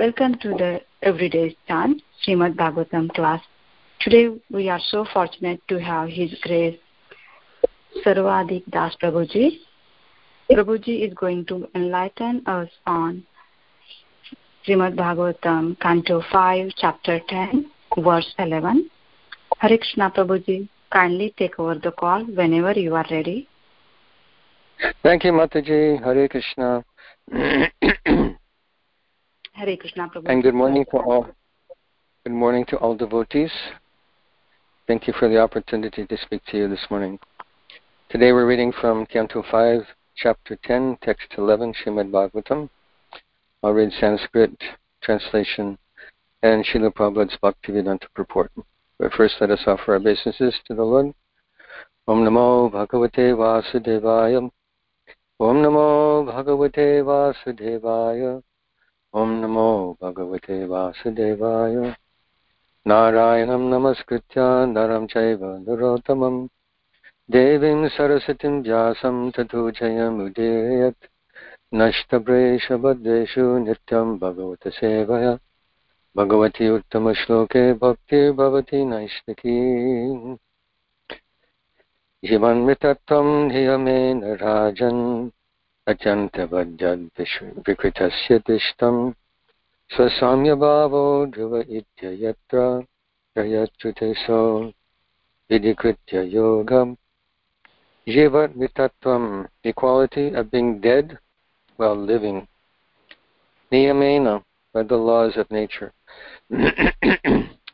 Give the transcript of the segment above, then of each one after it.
Welcome to the Everyday Chant Srimad Bhagavatam class. Today we are so fortunate to have His Grace Sarvadik Das Prabhuji. Prabhuji is going to enlighten us on Srimad Bhagavatam, Canto 5, Chapter 10, Verse 11. Hare Prabhuji, kindly take over the call whenever you are ready. Thank you, Mataji. Hare Krishna. Hare Krishna Prabhuji. And good morning to all. Good morning to all devotees. Thank you for the opportunity to speak to you this morning. Today we're reading from Canto 5, Chapter 10, Text 11, Srimad Bhagavatam. I'll read Sanskrit translation and Srila Prabhupada's Bhaktivedanta purport. But first let us offer our obeisances to the Lord. Om Namo Bhagavate Vasudevaya. Om Namo Bhagavate Vasudevaya. ॐ नमो भगवते वासुदेवाय। नारायणं नमस्कृत्य नरं चैव नरोत्तमं देवीं सरस्वतीं व्यासं तथूजयमुदीरयत् नष्टप्रेषबद्धेषु नित्यं भगवत भगवतसेवया भगवति उत्तमश्लोके भक्तिर्भवति नैष्टिकी जीवन्मितत्वं धियमेन राजन्। Swasamya Dhruva Ityayatra Jayachute So Vidikritya Yogam Jivat Vitatvam, the of being dead while living. Niyamena, by the laws of nature.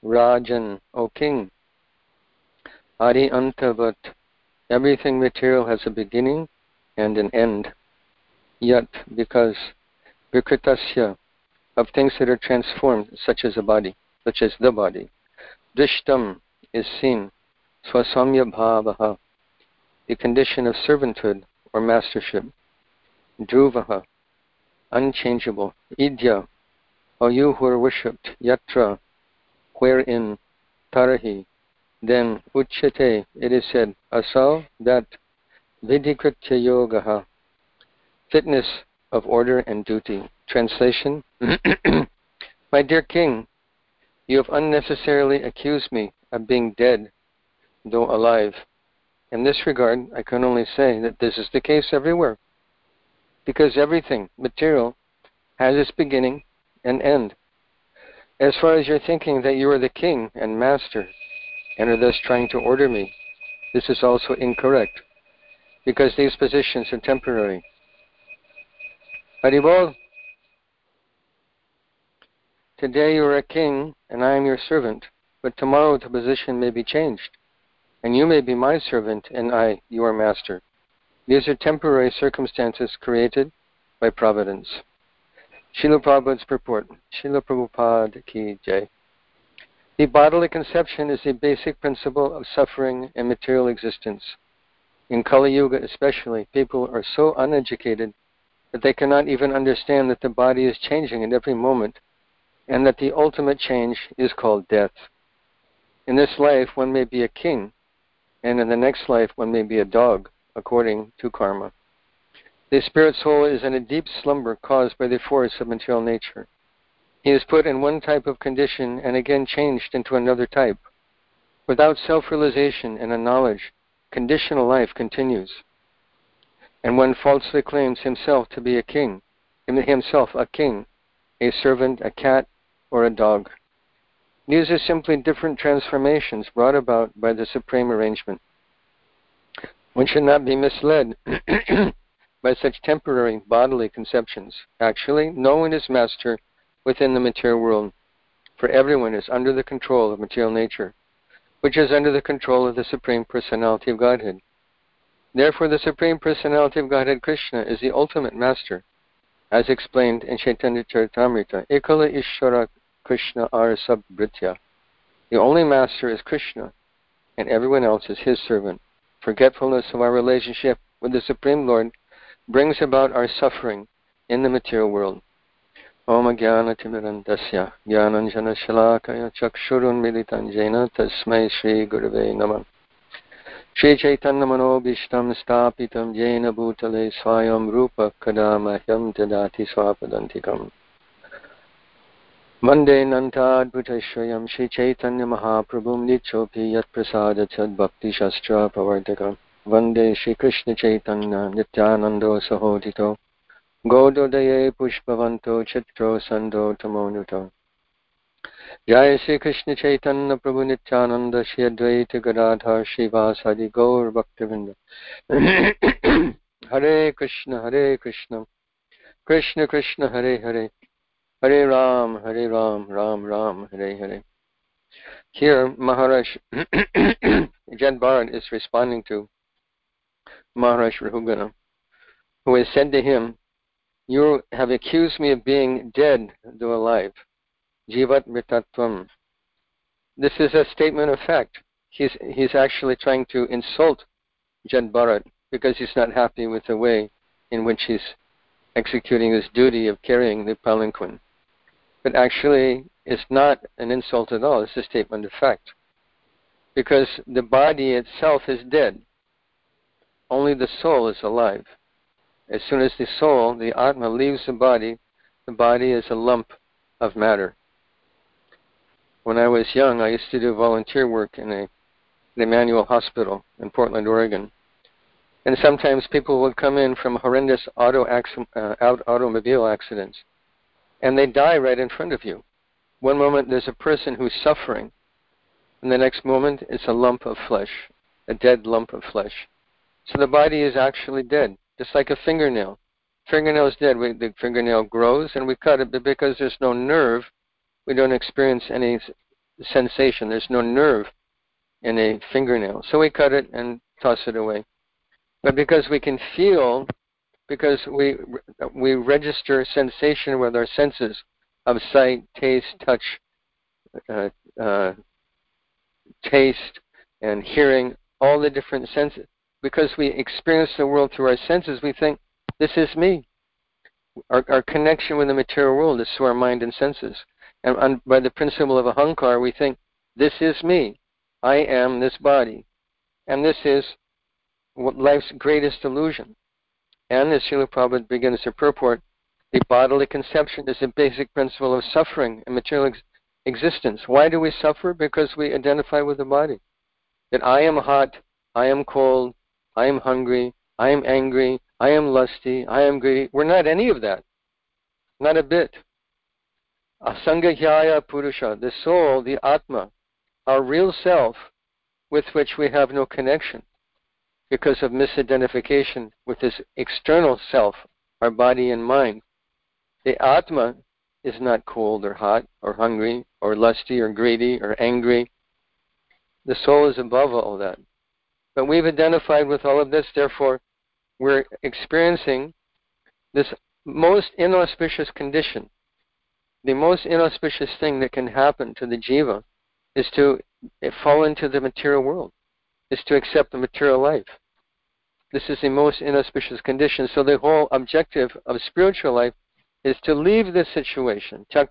Rajan, O king. Adi Antavat, everything material has a beginning and an end. Yet, because Vikritasya, of things that are transformed, such as a body, such as the body. Drishtam is seen. Swasamya bhavaha, the condition of servanthood or mastership. Dhruvaha, unchangeable. Idya, O you who are worshipped. Yatra, wherein. Tarahi, then uchyate, it is said, asal, that vidikritya yogaha, fitness of order and duty. Translation My dear king, you have unnecessarily accused me of being dead, though alive. In this regard, I can only say that this is the case everywhere, because everything material has its beginning and end. As far as you're thinking that you are the king and master and are thus trying to order me, this is also incorrect, because these positions are temporary. Haribol, today you are a king and I am your servant, but tomorrow the position may be changed and you may be my servant, and I your master. These are temporary circumstances created by providence. Srila Prabhupada's purport. Srila Prabhupada ki jai. The bodily conception is a basic principle of suffering and material existence. In Kali Yuga especially, people are so uneducated that they cannot even understand that the body is changing at every moment and that the ultimate change is called death. In this life, one may be a king and in the next life one may be a dog, according to karma. The spirit soul is in a deep slumber caused by the force of material nature. He is put in one type of condition and again changed into another type. Without self realization and a knowledge, conditional life continues. And one falsely claims himself to be a king, himself a king, a servant, a cat, or a dog. These are simply different transformations brought about by the supreme arrangement. One should not be misled by such temporary bodily conceptions. Actually, no one is master within the material world, for everyone is under the control of material nature, which is under the control of the Supreme Personality of Godhead. Therefore, the Supreme Personality of Godhead, Krishna, is the ultimate master, as explained in Chaitanya Charitamrita. Ekala Ishvara Krishna are Britya. The only master is Krishna, and everyone else is his servant. Forgetfulness of our relationship with the Supreme Lord brings about our suffering in the material world. Om Jnana Timirandasya Jnananjana Shalakaya Chakshurun Militanjena Tasmai Shri Gurave Namah श्रीचैतन्यमनोभीष्टं स्थापितं येन भूतले स्वयं रूप कदा मह्यं ददाति स्वापदन्तिकम्। वंदे नन्ताद्भुतश्वयं श्रीचैतन्यमहाप्रभुं निच्छोऽपि यत्प्रसादच्छद्भक्तिशस्त्र यत्प्रसादच्छद्भक्तिशास्त्रप्रवर्तकं वंदे Sri Krishna Chaitanya नित्यानन्दो सहोदितो। गोदोदये पुष्पवन्तो चित्रो सन्दो तमोनुतौ Jai Shri Krishna Chaitanya Prabhu Nityananda Shri Advaita Gadadhar Shivasadi Gaur Bhaktivinda Hare Krishna Hare Krishna. Krishna Krishna Hare Hare. Hare Ram Hare Ram Ram Ram Hare Hare. Here Maharaj Jad Bharat is responding to Maharaj Rahugana who has said to him, You have accused me of being dead though alive. Jivat. This is a statement of fact. He's, he's actually trying to insult Jad Bharat because he's not happy with the way in which he's executing his duty of carrying the palanquin but actually it's not an insult at all. It's a statement of fact. Because the body itself is dead. Only the soul is alive. As soon as the soul, the Atma, leaves the body, the body is a lump of matter. When I was young, I used to do volunteer work in a the Emanuel Hospital in Portland, Oregon. And sometimes people would come in from horrendous auto uh, automobile accidents and they die right in front of you. One moment there's a person who's suffering, and the next moment it's a lump of flesh, a dead lump of flesh. So the body is actually dead, just like a fingernail. Fingernail is dead. We, the fingernail grows and we cut it, but because there's no nerve, we don't experience any sensation. There's no nerve in a fingernail. So we cut it and toss it away. But because we can feel because we we register sensation with our senses of sight, taste, touch, uh, uh, taste, and hearing, all the different senses. Because we experience the world through our senses, we think this is me. Our, our connection with the material world is through our mind and senses, and on, by the principle of ahankar, we think this is me. I am this body, and this is life's greatest illusion. And as Srila Prabhupada begins to purport, the bodily conception is a basic principle of suffering and material ex- existence. Why do we suffer? Because we identify with the body. That I am hot, I am cold, I am hungry, I am angry, I am lusty, I am greedy. We're not any of that. Not a bit. Asangahyaya Purusha, the soul, the Atma, our real self, with which we have no connection because of misidentification with this external self, our body and mind. The Atma is not cold or hot or hungry or lusty or greedy or angry. The soul is above all that. But we've identified with all of this, therefore, we're experiencing this most inauspicious condition. The most inauspicious thing that can happen to the jiva is to fall into the material world is to accept the material life. This is the most inauspicious condition. So the whole objective of spiritual life is to leave this situation. To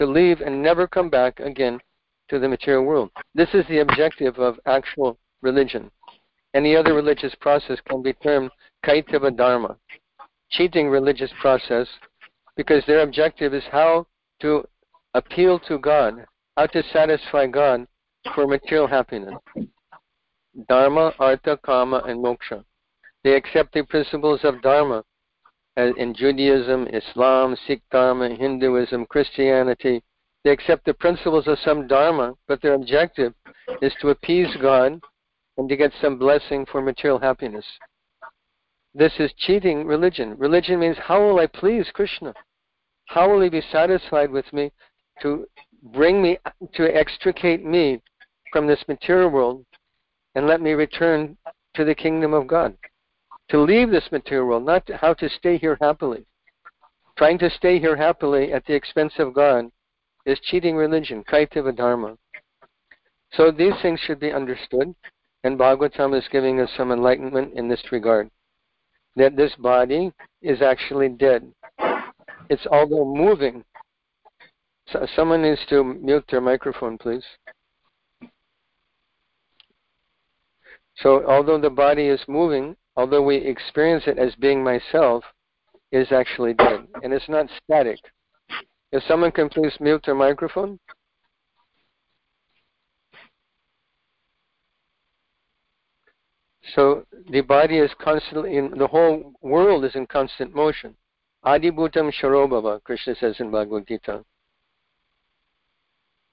leave and never come back again to the material world. This is the objective of actual religion. Any other religious process can be termed kaitava dharma, cheating religious process, because their objective is how to appeal to God, how to satisfy God for material happiness. Dharma, Artha, Kama, and Moksha. They accept the principles of Dharma in Judaism, Islam, Sikh Dharma, Hinduism, Christianity. They accept the principles of some Dharma, but their objective is to appease God and to get some blessing for material happiness. This is cheating religion. Religion means how will I please Krishna? How will he be satisfied with me to bring me, to extricate me from this material world and let me return to the kingdom of God? To leave this material world, not how to stay here happily. Trying to stay here happily at the expense of God is cheating religion, kaitava dharma. So these things should be understood, and Bhagavatam is giving us some enlightenment in this regard. That this body is actually dead. It's although moving, so someone needs to mute their microphone, please. So, although the body is moving, although we experience it as being myself, is actually dead, and it's not static. If someone can please mute their microphone. So the body is constantly in the whole world is in constant motion. Adibhutam Sharobhava, Krishna says in Bhagavad Gita.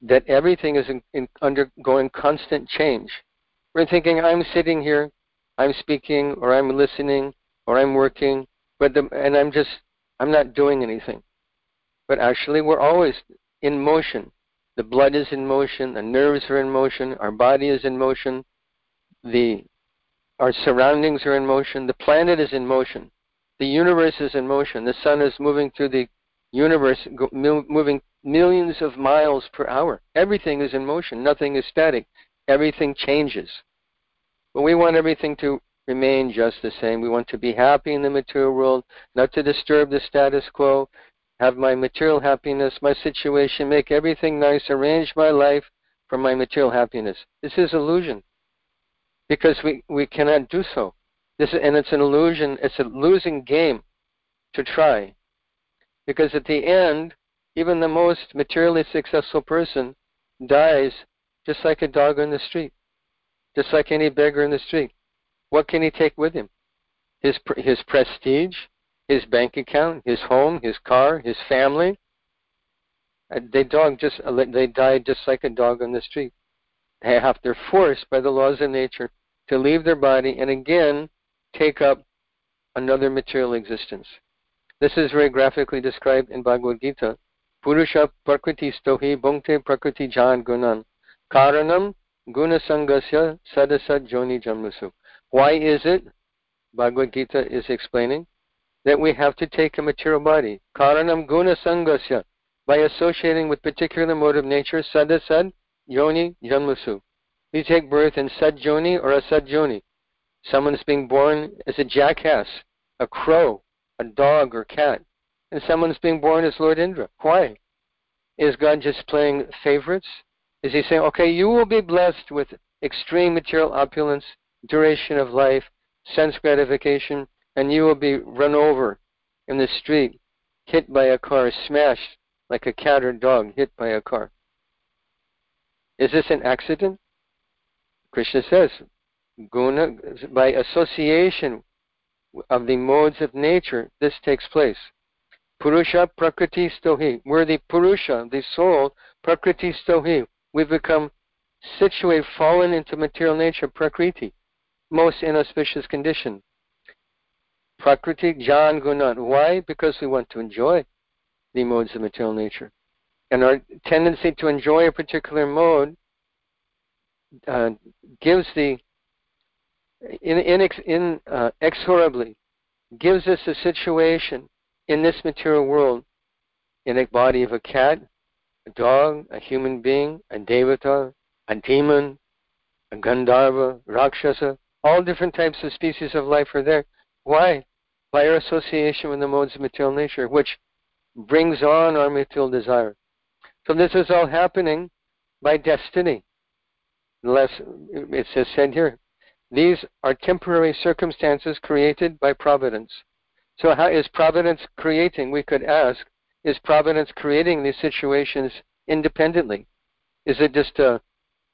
That everything is in, in undergoing constant change. We're thinking, I'm sitting here, I'm speaking, or I'm listening, or I'm working, but the, and I'm just, I'm not doing anything. But actually, we're always in motion. The blood is in motion, the nerves are in motion, our body is in motion, the our surroundings are in motion, the planet is in motion, the universe is in motion, the sun is moving through the universe, moving millions of miles per hour. Everything is in motion, nothing is static, everything changes. But we want everything to remain just the same. We want to be happy in the material world, not to disturb the status quo, have my material happiness, my situation, make everything nice, arrange my life for my material happiness. This is illusion. Because we, we cannot do so. This is, and it's an illusion, it's a losing game to try. Because at the end, even the most materially successful person dies just like a dog on the street, just like any beggar in the street. What can he take with him? His, his prestige, his bank account, his home, his car, his family. Uh, they dog just uh, they die just like a dog on the street. They have they're forced by the laws of nature to leave their body and again take up another material existence. This is very graphically described in Bhagavad Gita. Purusha prakriti stohi bhungte prakriti jan gunan karanam guna sangasya sadasat joni jammusu. Why is it, Bhagavad Gita is explaining, that we have to take a material body? Karanam guna sangasya, by associating with particular mode of nature, sadasad yoni janmusu. We take birth in sad joni or a joni. Someone is being born as a jackass, a crow, a dog or cat, and someone's being born as Lord Indra. Why? Is God just playing favorites? Is he saying, okay, you will be blessed with extreme material opulence, duration of life, sense gratification, and you will be run over in the street, hit by a car, smashed like a cat or dog hit by a car. Is this an accident? Krishna says, guna, by association of the modes of nature, this takes place. Purusha prakriti stohi. We're the Purusha, the soul, prakriti stohi. We've become situated, fallen into material nature, prakriti most inauspicious condition. Prakriti Jan Gunan. Why? Because we want to enjoy the modes of material nature. And our tendency to enjoy a particular mode uh, gives the in, in, in uh, inexorably gives us a situation in this material world in a body of a cat, a dog, a human being, a devata, a demon, a gandharva, rakshasa, all different types of species of life are there. Why? By our association with the modes of material nature, which brings on our material desire. So this is all happening by destiny. Unless it says said here, these are temporary circumstances created by providence. So how is providence creating? We could ask, is providence creating these situations independently? Is it just a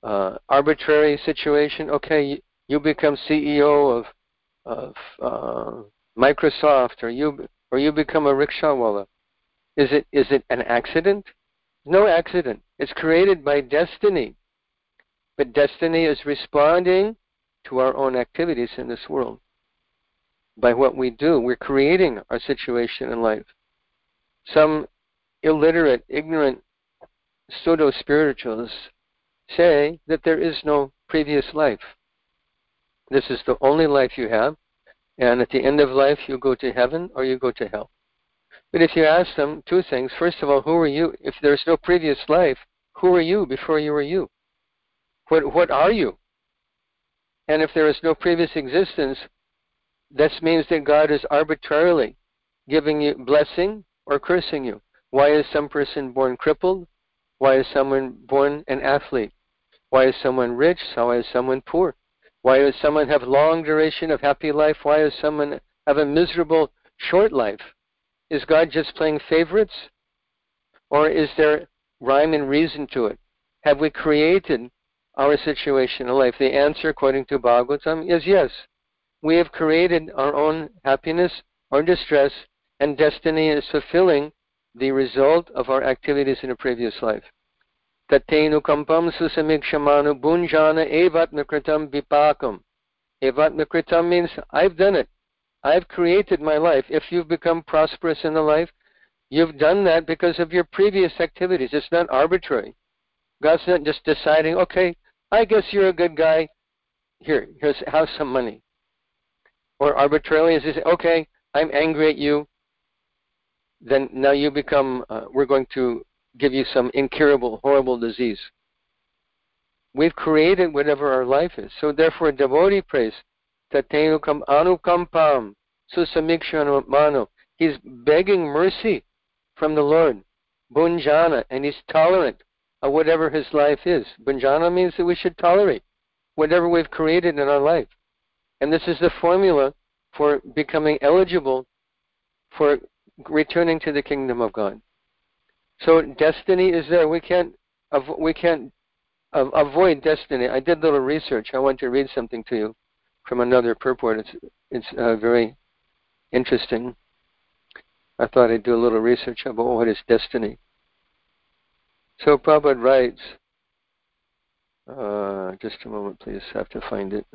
uh, arbitrary situation? Okay, you become CEO of of uh, Microsoft, or you or you become a rickshaw rickshawala. Is it is it an accident? No accident. It's created by destiny. But destiny is responding to our own activities in this world. By what we do, we're creating our situation in life. Some illiterate, ignorant pseudo spiritualists say that there is no previous life. This is the only life you have, and at the end of life, you go to heaven or you go to hell. But if you ask them two things, first of all, who are you? If there's no previous life, who are you before you were you? What, what are you? And if there is no previous existence, this means that God is arbitrarily giving you blessing or cursing you. Why is some person born crippled? Why is someone born an athlete? Why is someone rich? Why is someone poor? Why does someone have long duration of happy life? Why does someone have a miserable short life? Is God just playing favorites? Or is there rhyme and reason to it? Have we created our situation in life? The answer, according to Bhagavatam, is yes. We have created our own happiness or distress, and destiny is fulfilling the result of our activities in a previous life. Tatenu kampam susamikshamanu bunjana evatmakritam vipakam. Evatmakritam means I've done it. I've created my life. If you've become prosperous in the life, you've done that because of your previous activities. It's not arbitrary. God's not just deciding, okay, I guess you're a good guy. Here, here's have some money. Or arbitrarily, as he say, okay, I'm angry at you. Then now you become. Uh, we're going to give you some incurable, horrible disease. We've created whatever our life is. So therefore, a devotee prays, Tatenukam anukampam mano. He's begging mercy from the Lord. Bunjana, and he's tolerant of whatever his life is. Bunjana means that we should tolerate whatever we've created in our life. And this is the formula for becoming eligible for returning to the kingdom of God. So destiny is there. We can't we can't avoid destiny. I did a little research. I want to read something to you from another purport. It's it's uh, very interesting. I thought I'd do a little research about what is destiny. So Prabhupada writes, uh, just a moment, please. I have to find it.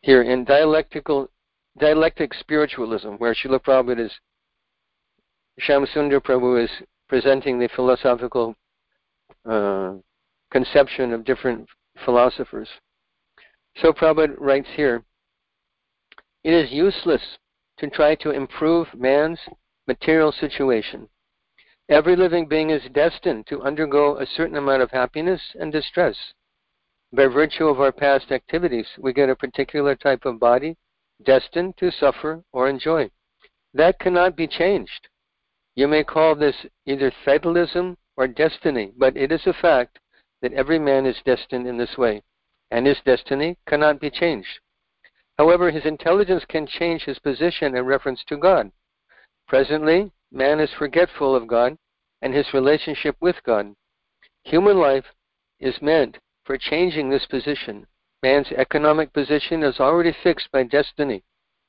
Here in dialectical dialectic spiritualism, where Srila Prabhupada is Shamsundar Prabhu is presenting the philosophical uh, conception of different philosophers. So Prabhupada writes here, it is useless to try to improve man's material situation. Every living being is destined to undergo a certain amount of happiness and distress. By virtue of our past activities, we get a particular type of body destined to suffer or enjoy. That cannot be changed. You may call this either fatalism or destiny, but it is a fact that every man is destined in this way, and his destiny cannot be changed. However, his intelligence can change his position in reference to God. Presently, man is forgetful of God and his relationship with God. Human life is meant for changing this position. Man's economic position is already fixed by destiny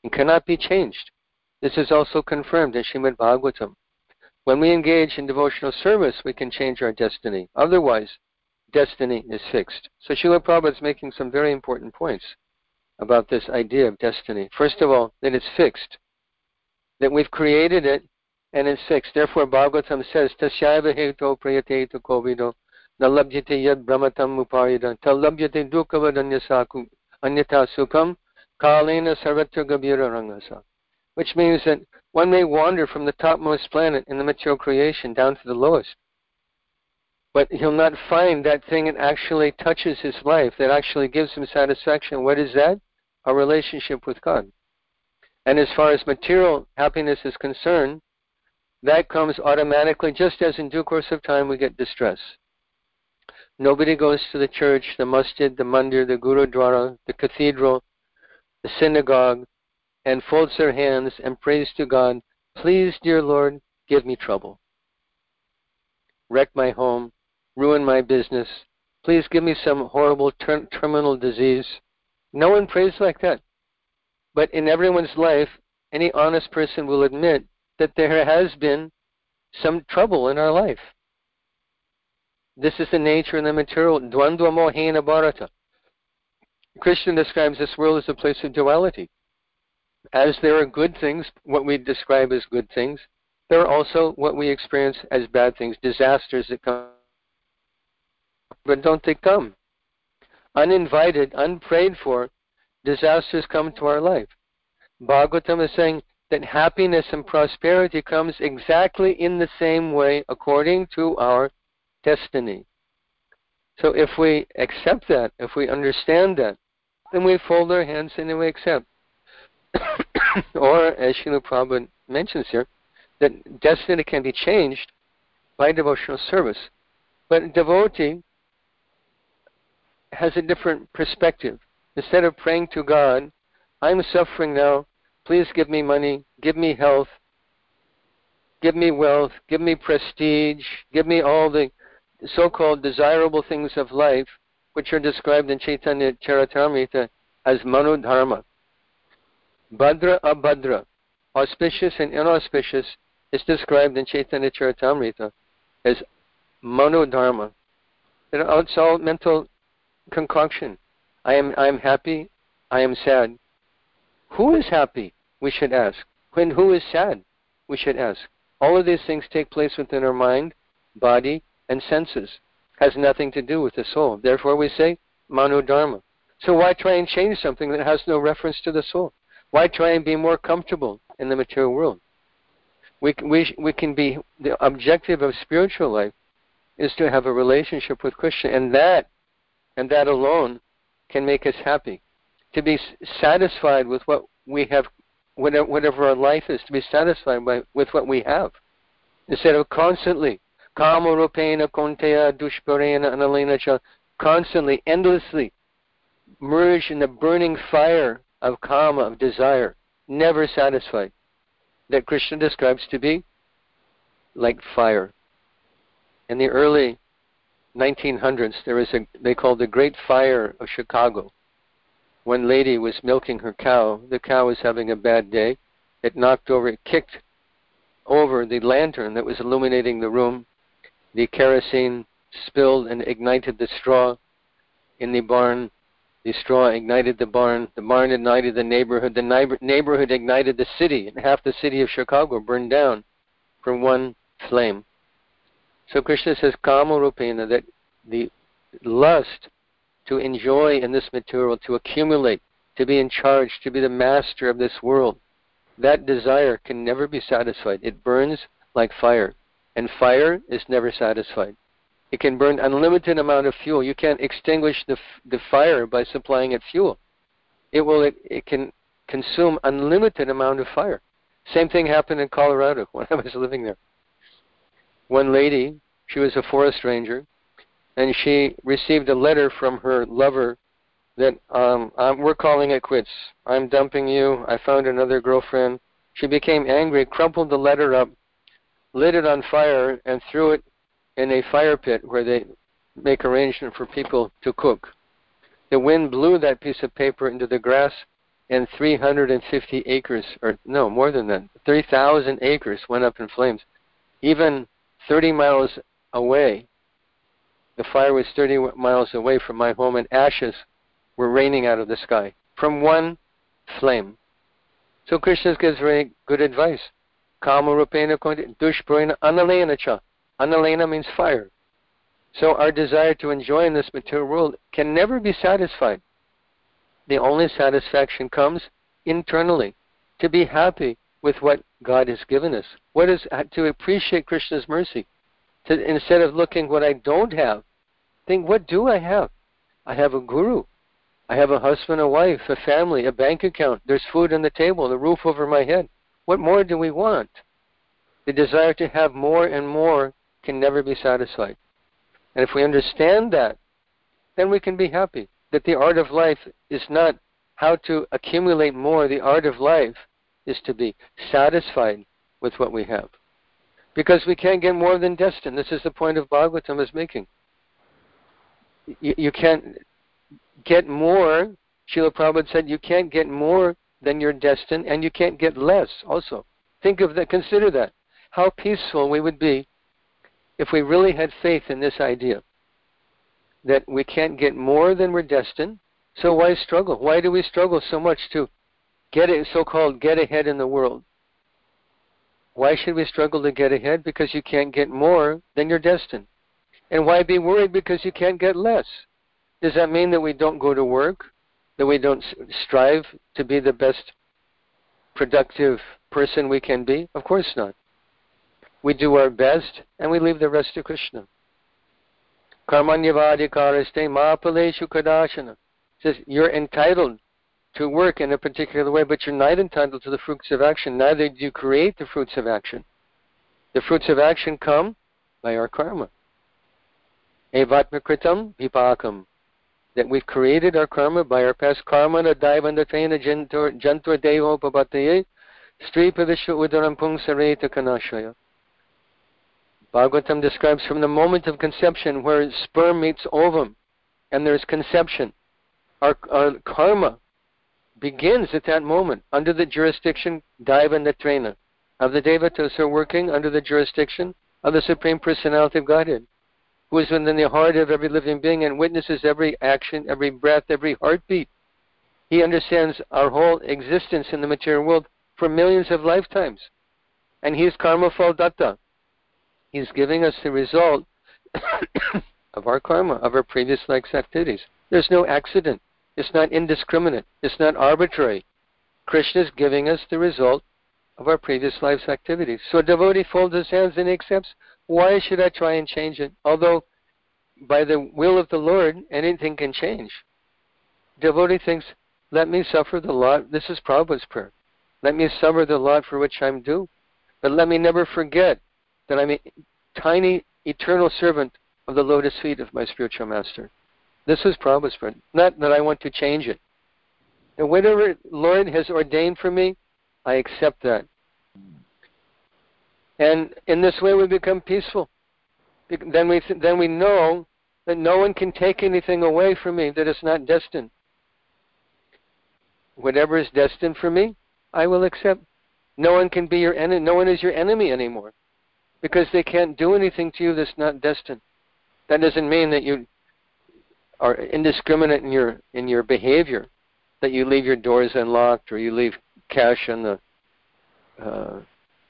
and cannot be changed. This is also confirmed in Srimad Bhagavatam. When we engage in devotional service, we can change our destiny. Otherwise, destiny is fixed. So Srila Prabhupada is making some very important points about this idea of destiny. First of all, that it's fixed, that we've created it and it's fixed. Therefore, Bhagavatam says, Tasyaiva heto prayate to kovido, nalabhyate yad brahmatam upayida, talabhyate dukavad anyata sukam, kalena sarvatra gabira rangasa. Which means that one may wander from the topmost planet in the material creation down to the lowest. But he'll not find that thing that actually touches his life, that actually gives him satisfaction. What is that? A relationship with God. And as far as material happiness is concerned, that comes automatically, just as in due course of time we get distress. Nobody goes to the church, the masjid, the mandir, the gurudwara, the cathedral, the synagogue, and folds their hands and prays to God, Please, dear Lord, give me trouble. Wreck my home, ruin my business. Please give me some horrible ter- terminal disease. No one prays like that. But in everyone's life, any honest person will admit that there has been some trouble in our life. This is the nature and the material. Dvandva mohena bharata. Krishna describes this world as a place of duality as there are good things, what we describe as good things, there are also what we experience as bad things, disasters that come. But don't they come? Uninvited, unprayed for, disasters come to our life. Bhagavatam is saying that happiness and prosperity comes exactly in the same way according to our destiny. So if we accept that, if we understand that, then we fold our hands and we accept. or, as Srila Prabhupada mentions here, that destiny can be changed by devotional service. But devotee has a different perspective. Instead of praying to God, I'm suffering now, please give me money, give me health, give me wealth, give me prestige, give me all the so-called desirable things of life, which are described in Chaitanya Charitamrita as manodharma. Badra abhadra, auspicious and inauspicious, is described in Chaitanya Charitamrita as manodharma. It's all mental concoction. I am I am happy, I am sad. Who is happy? We should ask. When who is sad? We should ask. All of these things take place within our mind, body, and senses. Has nothing to do with the soul. Therefore we say manodharma. So why try and change something that has no reference to the soul? Why try and be more comfortable in the material world? We, we, we can be, the objective of spiritual life is to have a relationship with Krishna, and that, and that alone can make us happy. To be satisfied with what we have, whatever, our life is, to be satisfied by, with what we have, instead of constantly, cha, constantly, endlessly merge in the burning fire of kama, of desire, never satisfied, that Krishna describes to be like fire. In the early 1900s, there was a they called the Great Fire of Chicago. One lady was milking her cow. The cow was having a bad day. It knocked over, it kicked over the lantern that was illuminating the room. The kerosene spilled and ignited the straw in the barn. The straw ignited the barn. The barn ignited the neighborhood. The neighborhood ignited the city. And half the city of Chicago burned down from one flame. So Krishna says, Kama Rupena, that the lust to enjoy in this material, to accumulate, to be in charge, to be the master of this world, that desire can never be satisfied. It burns like fire. And fire is never satisfied. It can burn unlimited amount of fuel. You can't extinguish the, the fire by supplying it fuel. It will it, it can consume unlimited amount of fire. Same thing happened in Colorado when I was living there. One lady, she was a forest ranger, and she received a letter from her lover that um, um, we're calling it quits. I'm dumping you. I found another girlfriend. She became angry, crumpled the letter up, lit it on fire, and threw it in a fire pit where they make arrangement for people to cook. The wind blew that piece of paper into the grass, and 350 acres, or no, more than that, 3,000 acres went up in flames. Even 30 miles away, the fire was 30 miles away from my home, and ashes were raining out of the sky from one flame. So Krishna gives very good advice. Kama rupena dushprena analena cha. Analena means fire. So our desire to enjoy in this material world can never be satisfied. The only satisfaction comes internally, to be happy with what God has given us. What is to appreciate Krishna's mercy? To, instead of looking what I don't have, think what do I have? I have a guru. I have a husband, a wife, a family, a bank account. There's food on the table, the roof over my head. What more do we want? The desire to have more and more can never be satisfied. And if we understand that, then we can be happy. That the art of life is not how to accumulate more. The art of life is to be satisfied with what we have. Because we can't get more than destined. This is the point of Bhagavatam is making. You, you can't get more. Srila Prabhupada said you can't get more than you're destined, and you can't get less also. Think of that, consider that. How peaceful we would be if we really had faith in this idea that we can't get more than we're destined, so why struggle? Why do we struggle so much to get it so-called get ahead in the world? Why should we struggle to get ahead? Because you can't get more than you're destined. And why be worried because you can't get less? Does that mean that we don't go to work? That we don't strive to be the best productive person we can be? Of course not. We do our best and we leave the rest to Krishna. Karmanyavadikaraste mapaleshu kadashana. Says you're entitled to work in a particular way, but you're not entitled to the fruits of action. Neither do you create the fruits of action. The fruits of action come by our karma. Evatmakritam vipakam. That we've created our karma by our past karma na daivandatena jantur deho papataye stripadishu udaram pungsareta kanashaya. Bhagavatam describes from the moment of conception where sperm meets ovum and there's conception. Our, our karma begins at that moment under the jurisdiction, Daiva Netrena, of the Devatas who are working under the jurisdiction of the Supreme Personality of Godhead, who is within the heart of every living being and witnesses every action, every breath, every heartbeat. He understands our whole existence in the material world for millions of lifetimes. And he is karma phal datta. He's giving us the result of our karma, of our previous likes activities. There's no accident. It's not indiscriminate. It's not arbitrary. Krishna is giving us the result of our previous life's activities. So a devotee folds his hands and accepts, why should I try and change it? Although by the will of the Lord, anything can change. Devotee thinks, let me suffer the lot. This is Prabhupada's prayer. Let me suffer the lot for which I'm due. But let me never forget that I'm a tiny eternal servant of the lotus feet of my spiritual master. This is Prabhupada's prayer. Not that I want to change it. And whatever Lord has ordained for me, I accept that. And in this way, we become peaceful. Then we then we know that no one can take anything away from me that is not destined. Whatever is destined for me, I will accept. No one can be your enemy. No one is your enemy anymore, because they can't do anything to you that's not destined. That doesn't mean that you are indiscriminate in your in your behavior, that you leave your doors unlocked or you leave cash on the uh,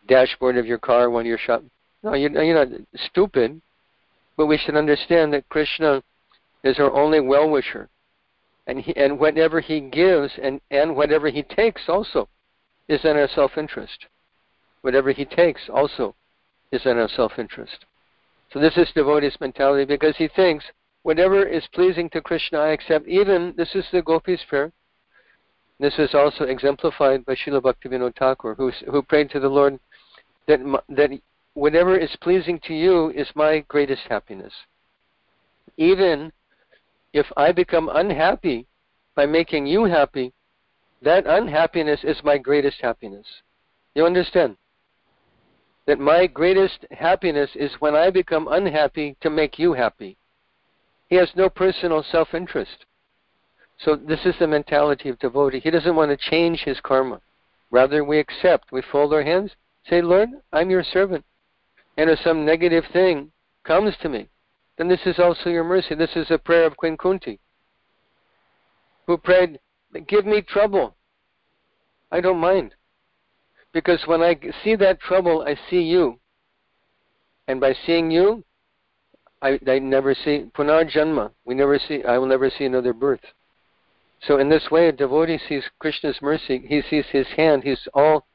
dashboard of your car when you're shopping. No, you're, you're not stupid, but we should understand that Krishna is our only well-wisher, and he, and whatever he gives and and whatever he takes also is in our self-interest. Whatever he takes also is in our self-interest. So this is devotee's mentality because he thinks whatever is pleasing to Krishna, I accept. Even this is the gopis' prayer. This is also exemplified by Srila Bhaktivinoda Thakur, who, who prayed to the Lord that, that whatever is pleasing to you is my greatest happiness. Even if I become unhappy by making you happy, that unhappiness is my greatest happiness. You understand? That my greatest happiness is when I become unhappy to make you happy. He has no personal self interest. So this is the mentality of devotee. He doesn't want to change his karma. Rather, we accept. We fold our hands, say, Lord, I'm your servant. And if some negative thing comes to me, then this is also your mercy. This is a prayer of Queen Kunti, who prayed, Give me trouble. I don't mind. Because when I see that trouble, I see you. And by seeing you, I, I never see punarjanma. We never see. I will never see another birth. So in this way, a devotee sees Krishna's mercy. He sees His hand. He's all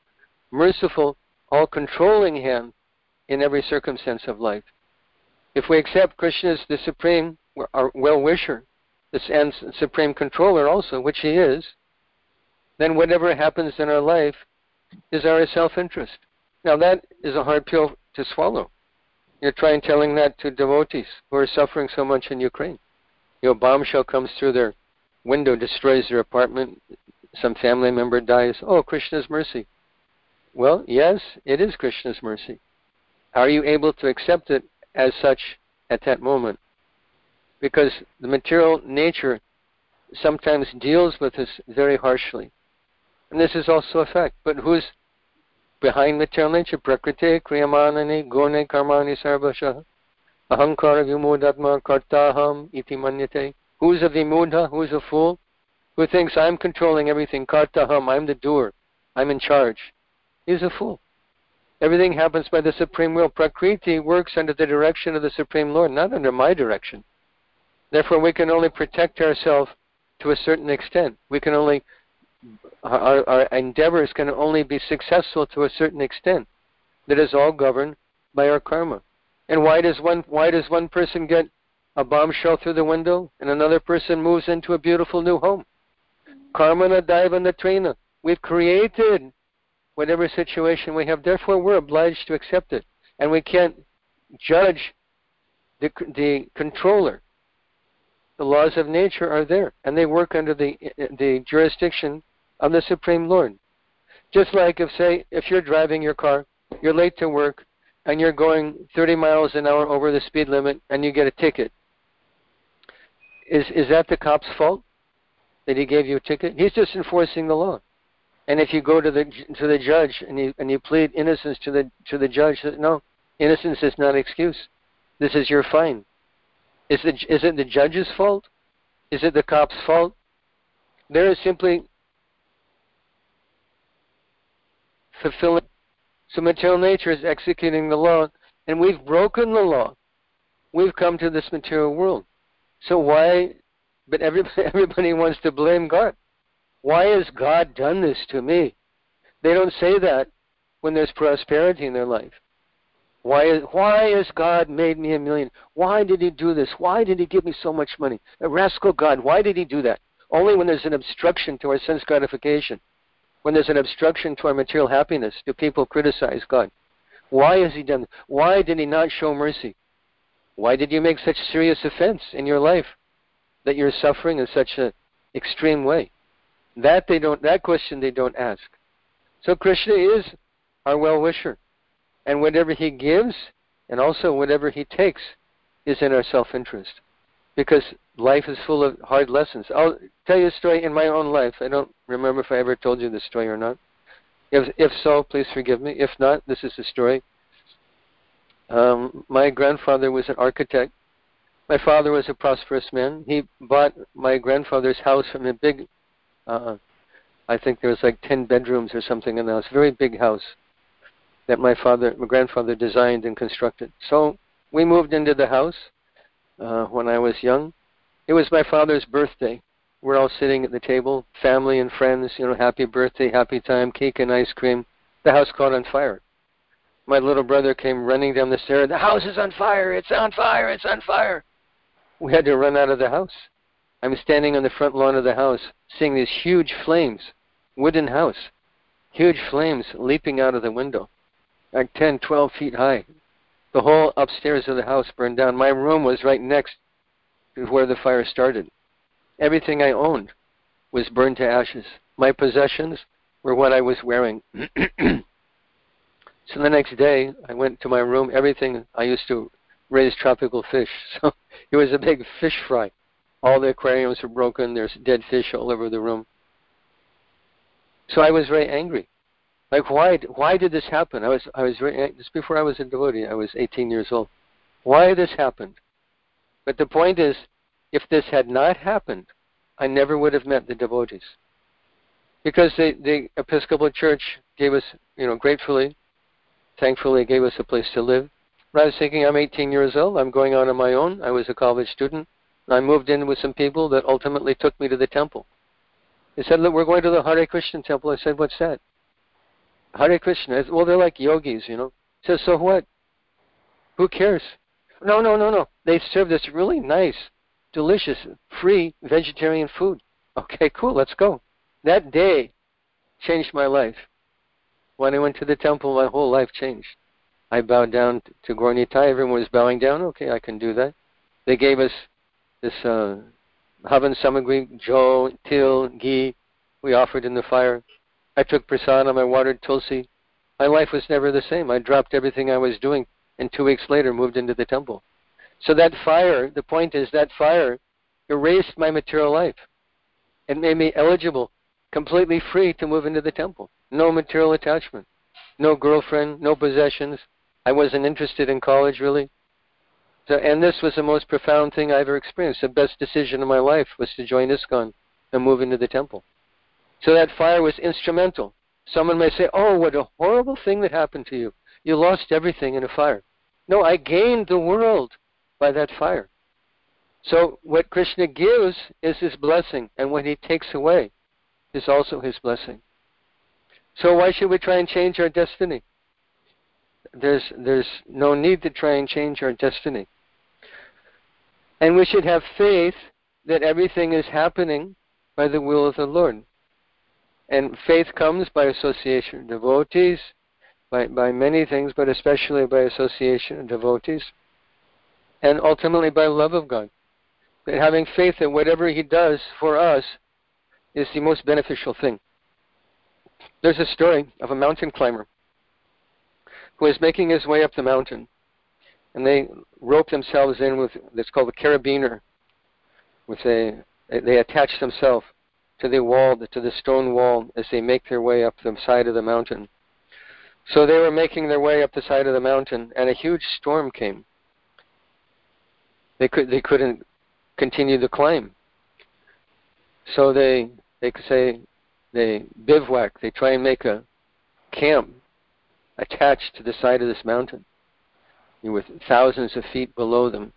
merciful, all controlling hand in every circumstance of life. If we accept Krishna as the supreme, our well-wisher, and supreme controller also, which He is, then whatever happens in our life is our self-interest. Now that is a hard pill to swallow. You're trying telling that to devotees who are suffering so much in Ukraine. You know, bomb shell comes through their window, destroys their apartment, some family member dies. Oh, Krishna's mercy. Well, yes, it is Krishna's mercy. Are you able to accept it as such at that moment? Because the material nature sometimes deals with us very harshly. And this is also a fact. But who's behind the challenge, Prakriti, Kriyamanani, Gune, Karmani, Sarvasha, Ahankara, Vimudatma, Kartaham, Iti Manyate. Who's a Vimudha? Who's a fool? Who thinks I'm controlling everything, Kartaham, I'm the doer, I'm in charge. He's a fool. Everything happens by the Supreme Will. Prakriti works under the direction of the Supreme Lord, not under my direction. Therefore, we can only protect ourselves to a certain extent. We can only our, our endeavors can only be successful to a certain extent. That is all governed by our karma. And why does one why does one person get a bombshell through the window and another person moves into a beautiful new home? Karma na daiva natrena. We've created whatever situation we have. Therefore, we're obliged to accept it, and we can't judge the the controller. The laws of nature are there, and they work under the the jurisdiction of the Supreme Lord. Just like if, say, if you're driving your car, you're late to work, and you're going 30 miles an hour over the speed limit and you get a ticket, is is that the cop's fault that he gave you a ticket? He's just enforcing the law. And if you go to the to the judge and you and you plead innocence to the to the judge, that no, innocence is not excuse. This is your fine. Is it is it the judge's fault? Is it the cop's fault? There is simply fulfilling. So material nature is executing the law, and we've broken the law. We've come to this material world. So why? But everybody, everybody wants to blame God. Why has God done this to me? They don't say that when there's prosperity in their life. Why, is, why has God made me a million? Why did He do this? Why did He give me so much money? A rascal God, why did He do that? Only when there's an obstruction to our sense gratification, when there's an obstruction to our material happiness, do people criticize God. Why has He done that? Why did He not show mercy? Why did you make such serious offense in your life that you're suffering in such an extreme way? That they don't. That question they don't ask. So Krishna is our well-wisher. And whatever he gives and also whatever he takes is in our self interest. Because life is full of hard lessons. I'll tell you a story in my own life. I don't remember if I ever told you this story or not. If, if so, please forgive me. If not, this is the story. Um, my grandfather was an architect. My father was a prosperous man. He bought my grandfather's house from a big, uh, I think there was like 10 bedrooms or something in the house, very big house that my father, my grandfather designed and constructed. So we moved into the house uh, when I was young. It was my father's birthday. We're all sitting at the table, family and friends. You know, happy birthday, happy time, cake and ice cream. The house caught on fire. My little brother came running down the stairs. The house is on fire! It's on fire! It's on fire! We had to run out of the house. I'm standing on the front lawn of the house, seeing these huge flames, wooden house, huge flames leaping out of the window like 10, 12 feet high. The whole upstairs of the house burned down. My room was right next to where the fire started. Everything I owned was burned to ashes. My possessions were what I was wearing. so the next day, I went to my room. Everything I used to raise tropical fish. So it was a big fish fry. All the aquariums were broken. There's dead fish all over the room. So I was very angry. Like why why did this happen? I was I was very, uh, just before I was a devotee. I was 18 years old. Why this happened? But the point is, if this had not happened, I never would have met the devotees. Because the the Episcopal Church gave us, you know, gratefully, thankfully gave us a place to live. But I was thinking, I'm 18 years old. I'm going out on my own. I was a college student. I moved in with some people that ultimately took me to the temple. They said, look, we're going to the Hare Krishna temple. I said, what's that? Hare Krishna. Well, they're like yogis, you know. Says, so what? Who cares? No, no, no, no. They serve this really nice, delicious, free vegetarian food. Okay, cool. Let's go. That day changed my life. When I went to the temple, my whole life changed. I bowed down to Gaura Nitai. Everyone was bowing down. Okay, I can do that. They gave us this uh, Havan Samagri, jo, til, ghee. We offered in the fire. I took prasadam, I watered tulsi. My life was never the same. I dropped everything I was doing and two weeks later moved into the temple. So that fire, the point is that fire erased my material life. It made me eligible, completely free to move into the temple. No material attachment, no girlfriend, no possessions. I wasn't interested in college really. So, and this was the most profound thing I ever experienced. The best decision of my life was to join ISKCON and move into the temple. So that fire was instrumental. Someone may say, Oh, what a horrible thing that happened to you. You lost everything in a fire. No, I gained the world by that fire. So what Krishna gives is his blessing, and what he takes away is also his blessing. So why should we try and change our destiny? There's, there's no need to try and change our destiny. And we should have faith that everything is happening by the will of the Lord. And faith comes by association of devotees, by, by many things, but especially by association of devotees, and ultimately by love of God. But having faith that whatever He does for us is the most beneficial thing. There's a story of a mountain climber who is making his way up the mountain. And they rope themselves in with it's called a carabiner. With a they attach themselves to the wall, to the stone wall, as they make their way up the side of the mountain. So they were making their way up the side of the mountain, and a huge storm came. They could they couldn't continue the climb. So they they could say they bivouac. They try and make a camp attached to the side of this mountain, with thousands of feet below them.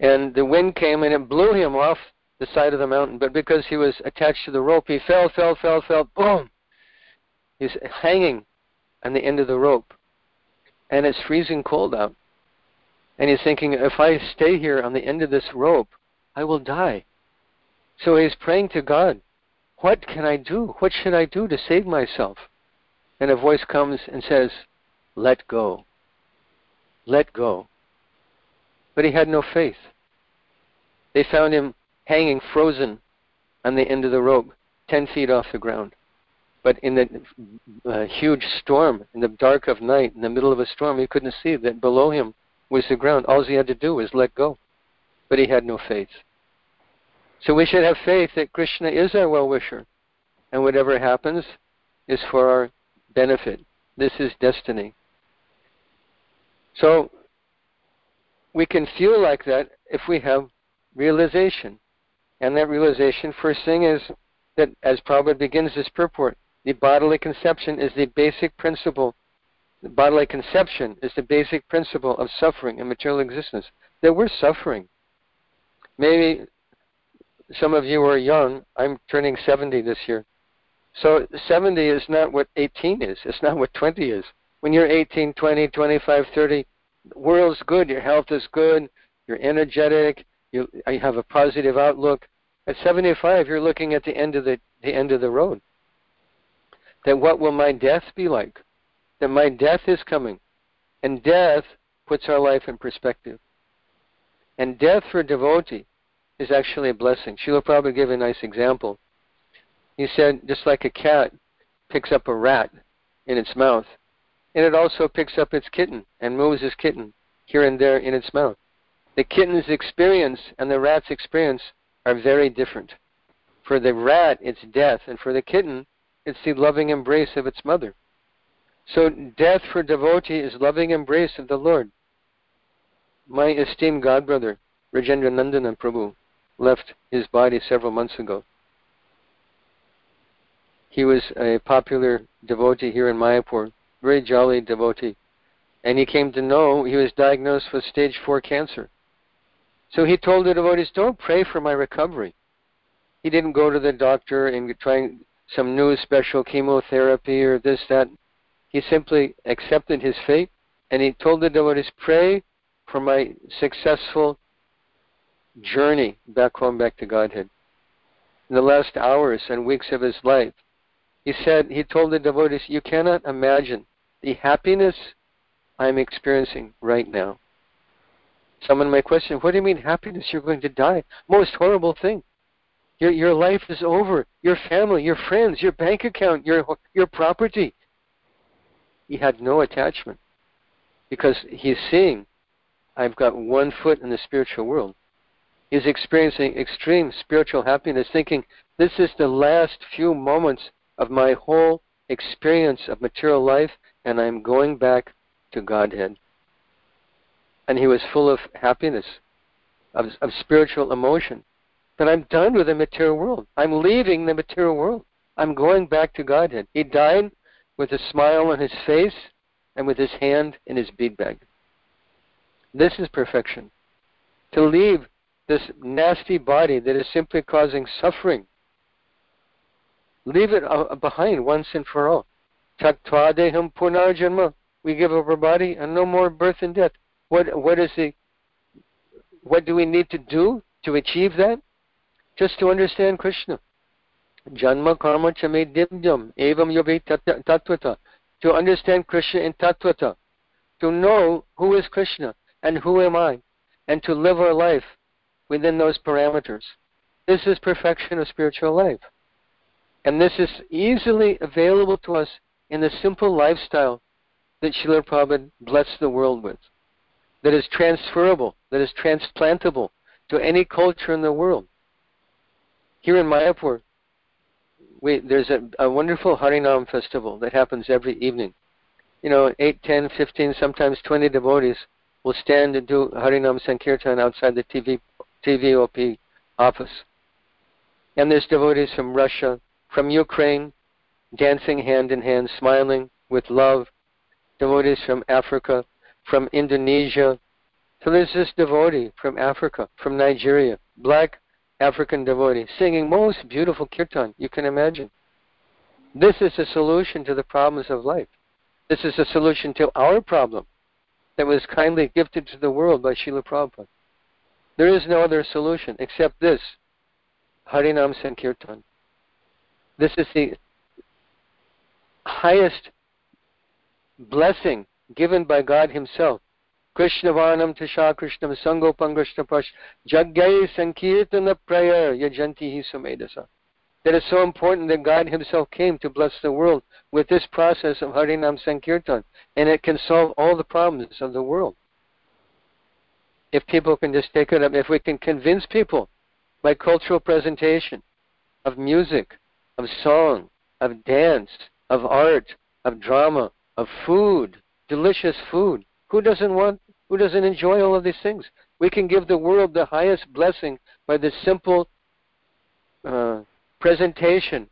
And the wind came and it blew him off the side of the mountain. But because he was attached to the rope, he fell, fell, fell, fell. Boom! He's hanging on the end of the rope, and it's freezing cold out. And he's thinking, if I stay here on the end of this rope, I will die. So he's praying to God, What can I do? What should I do to save myself? And a voice comes and says, Let go. Let go. But he had no faith. They found him hanging frozen on the end of the rope, 10 feet off the ground. But in the uh, huge storm, in the dark of night, in the middle of a storm, he couldn't see that below him was the ground. All he had to do was let go. But he had no faith. So we should have faith that Krishna is our well wisher, and whatever happens is for our benefit. This is destiny. So we can feel like that if we have realization. And that realization, first thing is that, as Prabhupada begins this purport, the bodily conception is the basic principle. The bodily conception is the basic principle of suffering and material existence. That we're suffering. Maybe some of you are young. I'm turning 70 this year. So 70 is not what 18 is. It's not what 20 is. When you're 18, 20, 25, 30, the world's good. Your health is good. You're energetic. You, you have a positive outlook. At 75, you're looking at the end of the, the end of the road. Then what will my death be like? That my death is coming. And death puts our life in perspective. And death for a devotee is actually a blessing. Srila Prabhupada give a nice example. He said, just like a cat picks up a rat in its mouth, and it also picks up its kitten and moves its kitten here and there in its mouth. The kitten's experience and the rat's experience are very different. For the rat, it's death, and for the kitten, it's the loving embrace of its mother. So, death for devotee is loving embrace of the Lord. My esteemed godbrother, Rajendra Nandana Prabhu, left his body several months ago. He was a popular devotee here in Mayapur, very jolly devotee. And he came to know he was diagnosed with stage 4 cancer. So he told the devotees, don't pray for my recovery. He didn't go to the doctor and try some new special chemotherapy or this, that. He simply accepted his fate and he told the devotees, pray for my successful journey back home, back to Godhead. In the last hours and weeks of his life, he said, he told the devotees, You cannot imagine the happiness I'm experiencing right now. Someone may question, What do you mean happiness? You're going to die. Most horrible thing. Your, your life is over. Your family, your friends, your bank account, your, your property. He had no attachment because he's seeing, I've got one foot in the spiritual world is experiencing extreme spiritual happiness, thinking this is the last few moments of my whole experience of material life, and I'm going back to Godhead. And he was full of happiness, of, of spiritual emotion. But I'm done with the material world. I'm leaving the material world. I'm going back to Godhead. He died with a smile on his face and with his hand in his bead bag. This is perfection. To leave this nasty body that is simply causing suffering. Leave it behind once and for all. We give up our body and no more birth and death. What what is the what do we need to do to achieve that? Just to understand Krishna. Janma karma chame divyam evam yobe tattvata. To understand Krishna in tattvata. To know who is Krishna and who am I. And to live our life within those parameters. This is perfection of spiritual life. And this is easily available to us in the simple lifestyle that Srila Prabhupada blessed the world with, that is transferable, that is transplantable to any culture in the world. Here in Mayapur, we, there's a, a wonderful Harinam festival that happens every evening. You know, 8, 10, 15, sometimes 20 devotees will stand and do Harinam Sankirtan outside the TV, TVOP office. And there's devotees from Russia, from Ukraine, dancing hand in hand, smiling with love. Devotees from Africa, from Indonesia. So there's this devotee from Africa, from Nigeria, black African devotee, singing most beautiful kirtan you can imagine. This is a solution to the problems of life. This is a solution to our problem that was kindly gifted to the world by Srila Prabhupada. There is no other solution except this Harinam Sankirtan. This is the highest blessing given by God Himself. Krishna Varnam Tasha Krishnam Sangopam Krishna Pash Jagyai Sankirtana Prayer Yajanti Sumedasa. That is so important that God Himself came to bless the world with this process of Harinam Sankirtan, and it can solve all the problems of the world. If people can just take it up, if we can convince people by cultural presentation of music, of song, of dance, of art, of drama, of food, delicious food. Who doesn't want, who doesn't enjoy all of these things? We can give the world the highest blessing by this simple uh, presentation,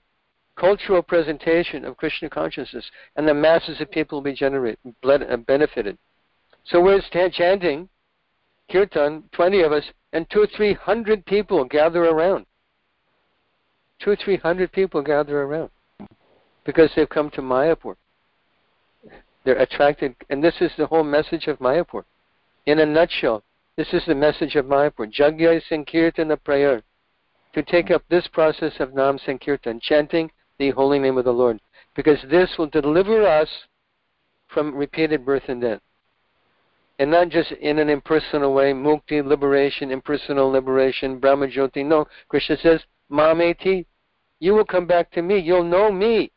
cultural presentation of Krishna consciousness, and the masses of people will be generate, uh, benefited. So we're chanting kirtan, 20 of us, and two, three hundred people gather around. Two, three hundred people gather around because they've come to Mayapur. They're attracted, and this is the whole message of Mayapur. In a nutshell, this is the message of Mayapur. Jagya Sankirtana prayer. To take up this process of Nam Sankirtan, chanting the holy name of the Lord. Because this will deliver us from repeated birth and death. And not just in an impersonal way, mukti, liberation, impersonal liberation, brahmajyoti. No, Krishna says, mameti, you will come back to me. You'll know me.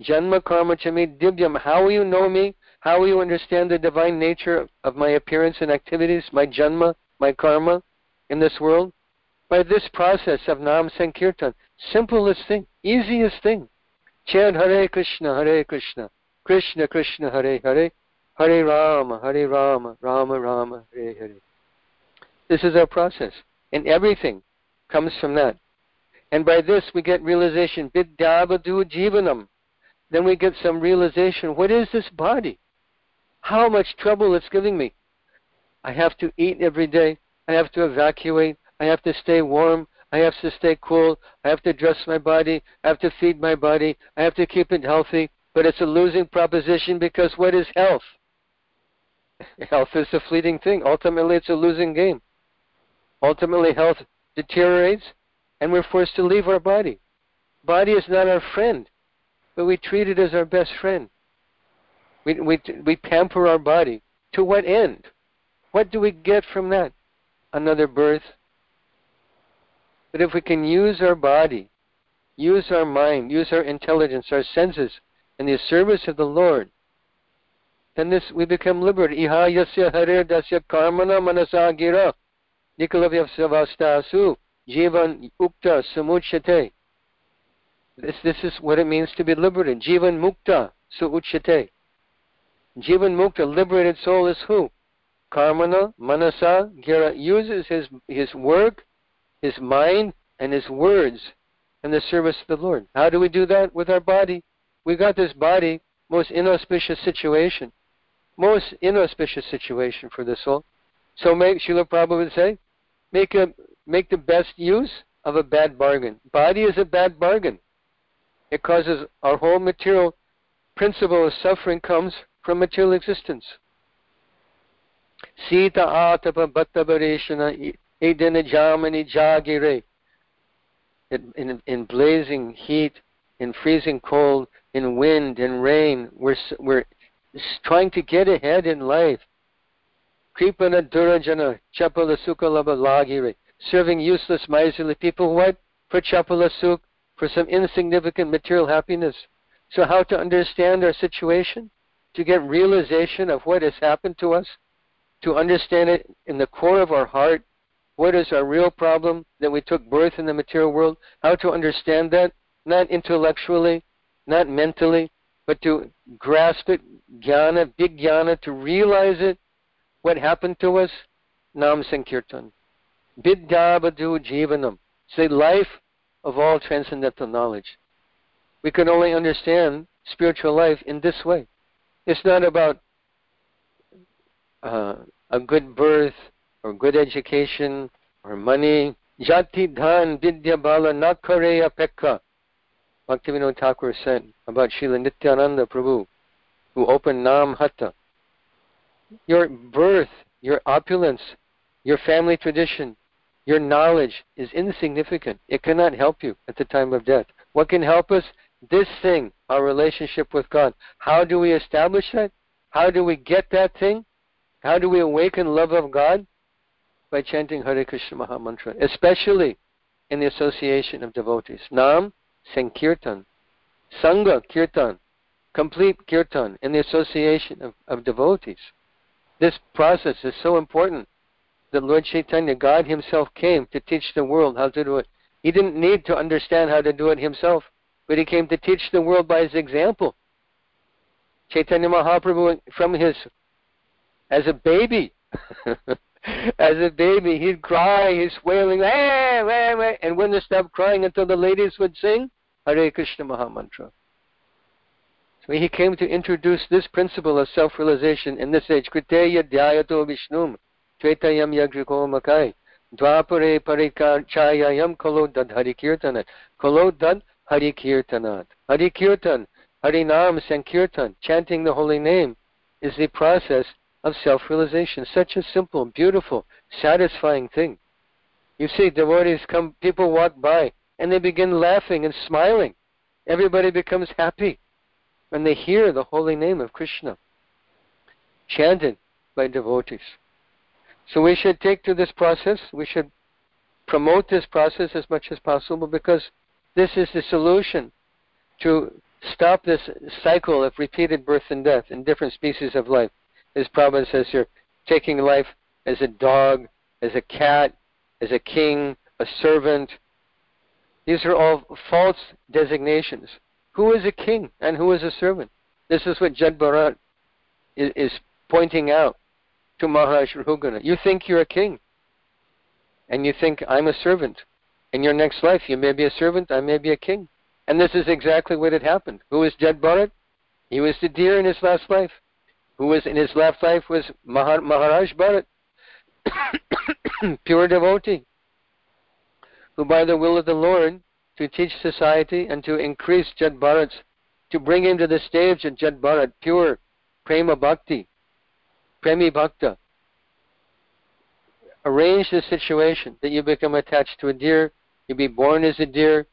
Janma karma chami divyam. How will you know me? How will you understand the divine nature of my appearance and activities, my janma, my karma in this world? By this process of Nam Sankirtan. Simplest thing, easiest thing. Chant Hare Krishna, Hare Krishna, Krishna Krishna, Hare Hare, Hare Rama, Hare Rama, Rama Rama, Hare Hare. This is our process. And everything comes from that. And by this we get realization, Vidyavadu Jivanam. Then we get some realization, what is this body? How much trouble it's giving me. I have to eat every day. I have to evacuate. I have to stay warm. I have to stay cool. I have to dress my body. I have to feed my body. I have to keep it healthy. But it's a losing proposition because what is health? Health is a fleeting thing. Ultimately, it's a losing game. Ultimately, health deteriorates and we're forced to leave our body. Body is not our friend but we treat it as our best friend. We, we, we pamper our body. To what end? What do we get from that? Another birth. But if we can use our body, use our mind, use our intelligence, our senses, in the service of the Lord, then this we become liberated. Iha yasya harir dasya karmana nikalavyavsavastasu jivan ukta samuchate. This, this is what it means to be liberated. Jivan Mukta Su Uchate. Jivan Mukta, liberated soul is who? Karmana, Manasa, Gira, uses his, his work, his mind, and his words in the service of the Lord. How do we do that? With our body. We got this body, most inauspicious situation. Most inauspicious situation for the soul. So make Srila Prabhupada would say, make a make the best use of a bad bargain. Body is a bad bargain. It causes our whole material principle of suffering comes from material existence. Sita atapa bhattavareshana edena jamani jagire. In, in blazing heat, in freezing cold, in wind, in rain, we're, we're trying to get ahead in life. Kripana durajana chapala sukha lagire. Serving useless miserly people, what? For chapala sukha, for some insignificant material happiness. So, how to understand our situation? to get realization of what has happened to us, to understand it in the core of our heart, what is our real problem that we took birth in the material world, how to understand that, not intellectually, not mentally, but to grasp it, jnana, big jnana, to realize it, what happened to us, Nam Sankirtan. Vidyabadu Jivanam. Say life of all transcendental knowledge. We can only understand spiritual life in this way. It's not about uh, a good birth or good education or money. Jati dhan vidya bala nakareya pekka. Bhaktivinoda Thakur said about Srila Nityananda Prabhu, who opened Nam Hatta. Your birth, your opulence, your family tradition, your knowledge is insignificant. It cannot help you at the time of death. What can help us? This thing, our relationship with God. How do we establish that? How do we get that thing? How do we awaken love of God? By chanting Hare Krishna Maha Mantra, especially in the association of devotees. Nam, Sankirtan. Sangha, Kirtan. Complete Kirtan in the association of, of devotees. This process is so important that Lord Chaitanya, God Himself, came to teach the world how to do it. He didn't need to understand how to do it Himself, but He came to teach the world by His example. Chaitanya Mahaprabhu, from his, as a baby, as a baby, he'd cry, he's wailing, ah, and wouldn't stop crying until the ladies would sing Hare Krishna Mahamantra. So he came to introduce this principle of self-realization in this age. Kriteya dhyayato vishnum Yagriko makai. Dvapare parikachayayam kolo dad harikirtanat. Kolo dad harikirtanat. Harikirtan, harinam sankirtan, chanting the holy name, is the process of self-realization. Such a simple, beautiful, satisfying thing. You see, devotees come, people walk by, and they begin laughing and smiling. Everybody becomes happy when they hear the holy name of Krishna chanted by devotees. So we should take to this process, we should promote this process as much as possible because this is the solution to stop this cycle of repeated birth and death in different species of life. As Prabhupada says here, taking life as a dog, as a cat, as a king, a servant. These are all false designations. Who is a king and who is a servant? This is what Jad Bharat is, is pointing out to Maharaj. You think you're a king, and you think I'm a servant. In your next life, you may be a servant, I may be a king. And this is exactly what had happened. Who was Jad Bharat? He was the deer in his last life. Who was in his last life was Maharaj Bharat, pure devotee, who by the will of the Lord, to teach society and to increase Jad Bharat's, to bring him to the stage of Jad Bharat, pure prema bhakti, Premi Bhakta. Arrange the situation that you become attached to a deer, you be born as a deer,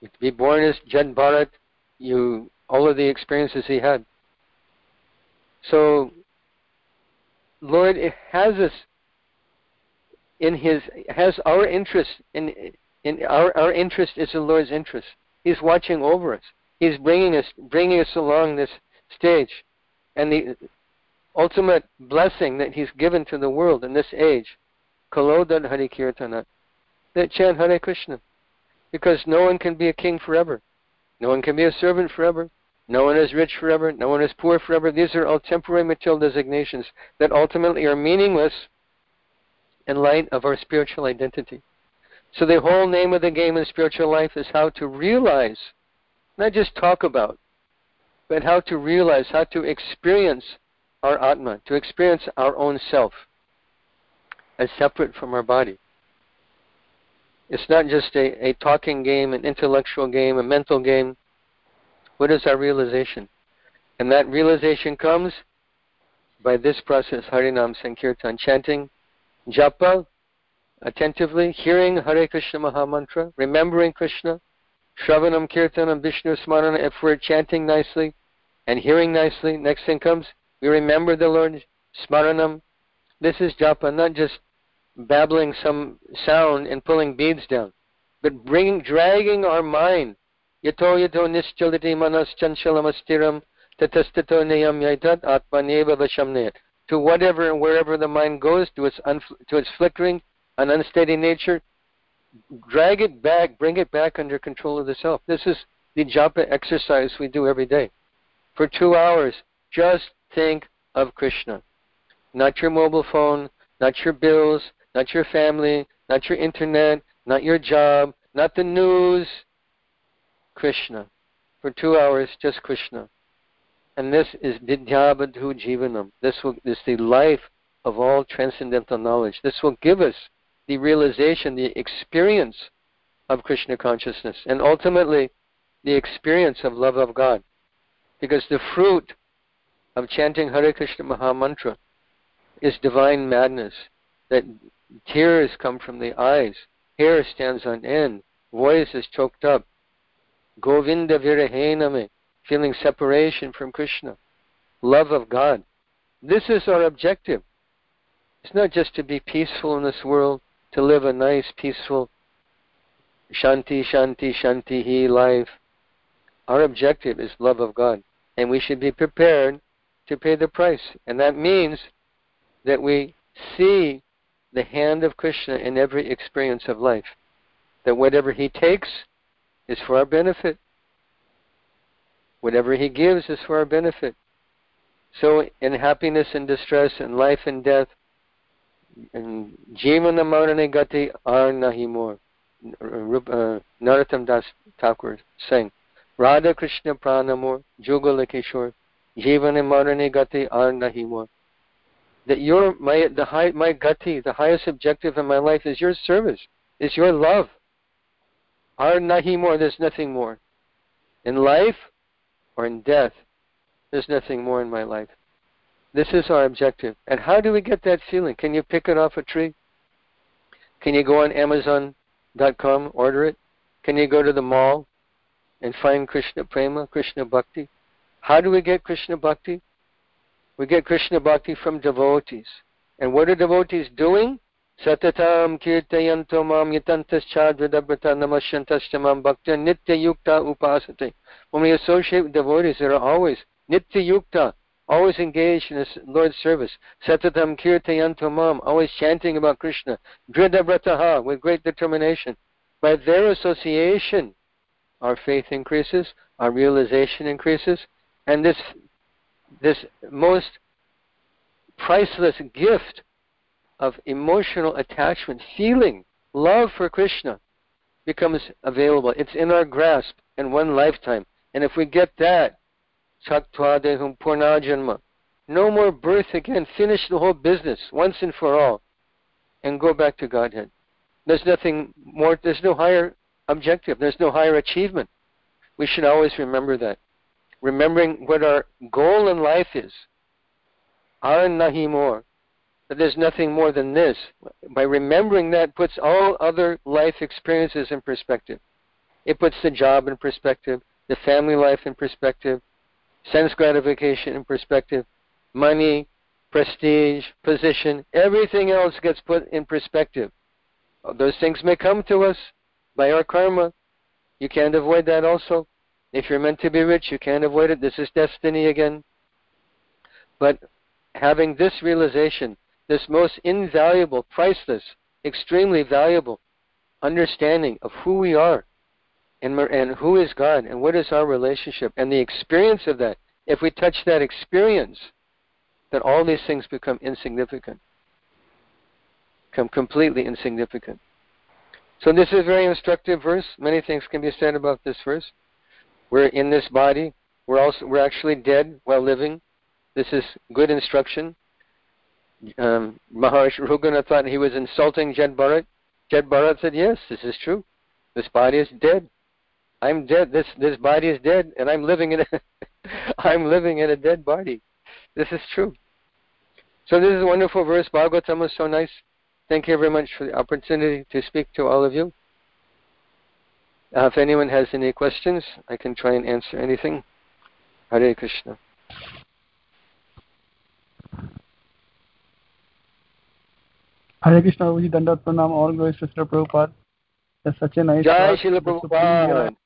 you be born as Jad Bharat, you all of the experiences he had. So Lord has us in his has our interest in in our our interest is the Lord's interest. He's watching over us. He's bringing us bringing us along this stage, and the ultimate blessing that He's given to the world in this age, Kalodan Hari Kirtana, that chant Hare Krishna. Because no one can be a king forever. No one can be a servant forever. No one is rich forever. No one is poor forever. These are all temporary material designations that ultimately are meaningless in light of our spiritual identity. So the whole name of the game in spiritual life is how to realize, not just talk about, but how to realize, how to experience our Atma, to experience our own self as separate from our body. It's not just a, a talking game, an intellectual game, a mental game. What is our realization? And that realization comes by this process, Harinam Sankirtan, chanting, japa, attentively, hearing Hare Krishna Maha Mantra, remembering Krishna, Shravanam Kirtanam Vishnu Smarana, if we're chanting nicely and hearing nicely, next thing comes we remember the Lord, smaranam. This is japa, not just babbling some sound and pulling beads down, but bringing, dragging our mind. Yato yato nischaliti manas chanchalam astiram Tatastato yaitat atmaneva vashamnayat. To whatever and wherever the mind goes, to its, to its flickering and unsteady nature, drag it back, bring it back under control of the self. This is the japa exercise we do every day. For two hours, just think of Krishna. Not your mobile phone, not your bills, not your family, not your internet, not your job, not the news. Krishna. For two hours, just Krishna. And this is Vidyabadhu Jivanam. This, will, this is the life of all transcendental knowledge. This will give us the realization, the experience of Krishna consciousness, and ultimately the experience of love of God. Because the fruit of chanting Hare Krishna Maha Mantra is divine madness, that tears come from the eyes, hair stands on end, voice is choked up. Govinda Virahename, feeling separation from Krishna, love of God. This is our objective. It's not just to be peaceful in this world, to live a nice, peaceful, shanti, shanti, shanti He life. Our objective is love of God, and we should be prepared to pay the price. And that means that we see the hand of Krishna in every experience of life. That whatever he takes is for our benefit. Whatever he gives is for our benefit. So in happiness and distress, in life and death, in jivana marane gati ar nahi more. Uh, Narottam Das Thakur sang, Radha Krishna pranamor, Jugala Jivana marane gati ar nahi that your my the high my gati, the highest objective in my life is your service, is your love. Ar nahi more, there's nothing more. In life or in death, there's nothing more in my life. This is our objective. And how do we get that feeling? Can you pick it off a tree? Can you go on Amazon.com, order it? Can you go to the mall and find Krishna Prema, Krishna Bhakti? How do we get Krishna Bhakti? We get Krishna Bhakti from devotees. And what are devotees doing? Satatam kirtayanto mam yatantaschadvidabrata namasyantastamam bhakta nitya yukta upasate. When we associate with devotees that are always nitya yukta, always engaged in the Lord's service. Satatam kirtayanto mam, always chanting about Krishna. Dridabrataha, with great determination. By their association, our faith increases, our realization increases, and this this most priceless gift of emotional attachment, feeling, love for Krishna becomes available. It's in our grasp in one lifetime. And if we get that, Sattva Purnajanma, no more birth again, finish the whole business once and for all, and go back to Godhead. There's nothing more, there's no higher objective, there's no higher achievement. We should always remember that remembering what our goal in life is. Ar nahi more. That there's nothing more than this. By remembering that puts all other life experiences in perspective. It puts the job in perspective, the family life in perspective, sense gratification in perspective, money, prestige, position, everything else gets put in perspective. Those things may come to us by our karma. You can't avoid that also. If you're meant to be rich, you can't avoid it. This is destiny again. But having this realization, this most invaluable, priceless, extremely valuable understanding of who we are and, and who is God and what is our relationship and the experience of that, if we touch that experience, then all these things become insignificant, become completely insignificant. So this is a very instructive verse. Many things can be said about this verse. We're in this body. We're also we're actually dead while living. This is good instruction. Um, Maharishi Rahugana thought he was insulting Jad Bharat. Jad Bharat said, "Yes, this is true. This body is dead. I'm dead. This this body is dead, and I'm living in a I'm living in a dead body. This is true." So this is a wonderful verse. Bhagavatam was so nice. Thank you very much for the opportunity to speak to all of you. Uh, if anyone has any questions, I can try and answer anything. Hare Krishna. Hare Krishna, Prabhuji, Dandat Pranam, all to Srila Prabhupada. That's such a nice Jai Srila Prabhupada.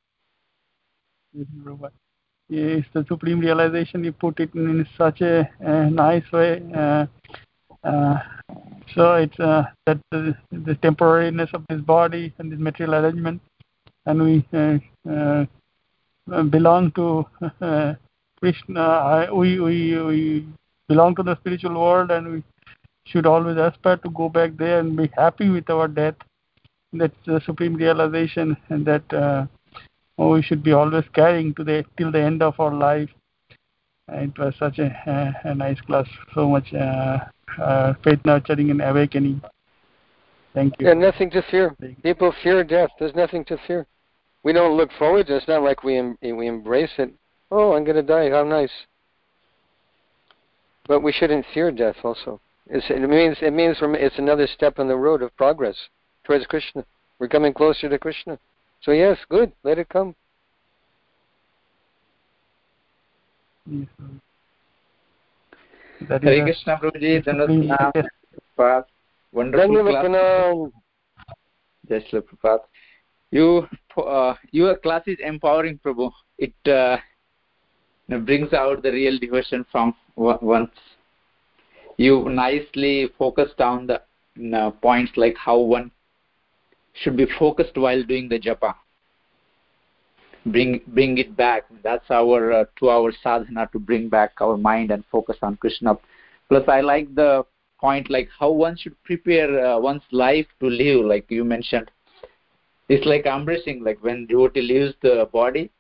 it's the supreme realization. You put it in such a, a nice way. Uh, uh, so it's uh, that the, the, temporariness of this body and this material arrangement, and we uh, uh, belong to uh, Krishna. we, we we belong to the spiritual world, and we should always aspire to go back there and be happy with our death. That's the supreme realization, and that we should be always carrying to the till the end of our life. It was such a, a, a nice class, so much uh, uh, faith nurturing and awakening. Thank you. Yeah, nothing to fear. People fear death. There's nothing to fear. We don't look forward to it. It's not like we em- we embrace it. Oh, I'm going to die. How nice. But we shouldn't fear death. Also, it's, it means it means it's another step on the road of progress towards Krishna. We're coming closer to Krishna. So yes, good. Let it come. Yes, Hare Krishna Prabhuji, Dhanvat Wonderful class. Jai Shri Prabhupada. You, uh, your class is empowering, Prabhu. It uh, brings out the real devotion from once. You nicely focused on the uh, points like how one should be focused while doing the japa bring bring it back that's our uh, two hour sadhana to bring back our mind and focus on krishna plus i like the point like how one should prepare uh, one's life to live like you mentioned it's like embracing like when devotee leaves the body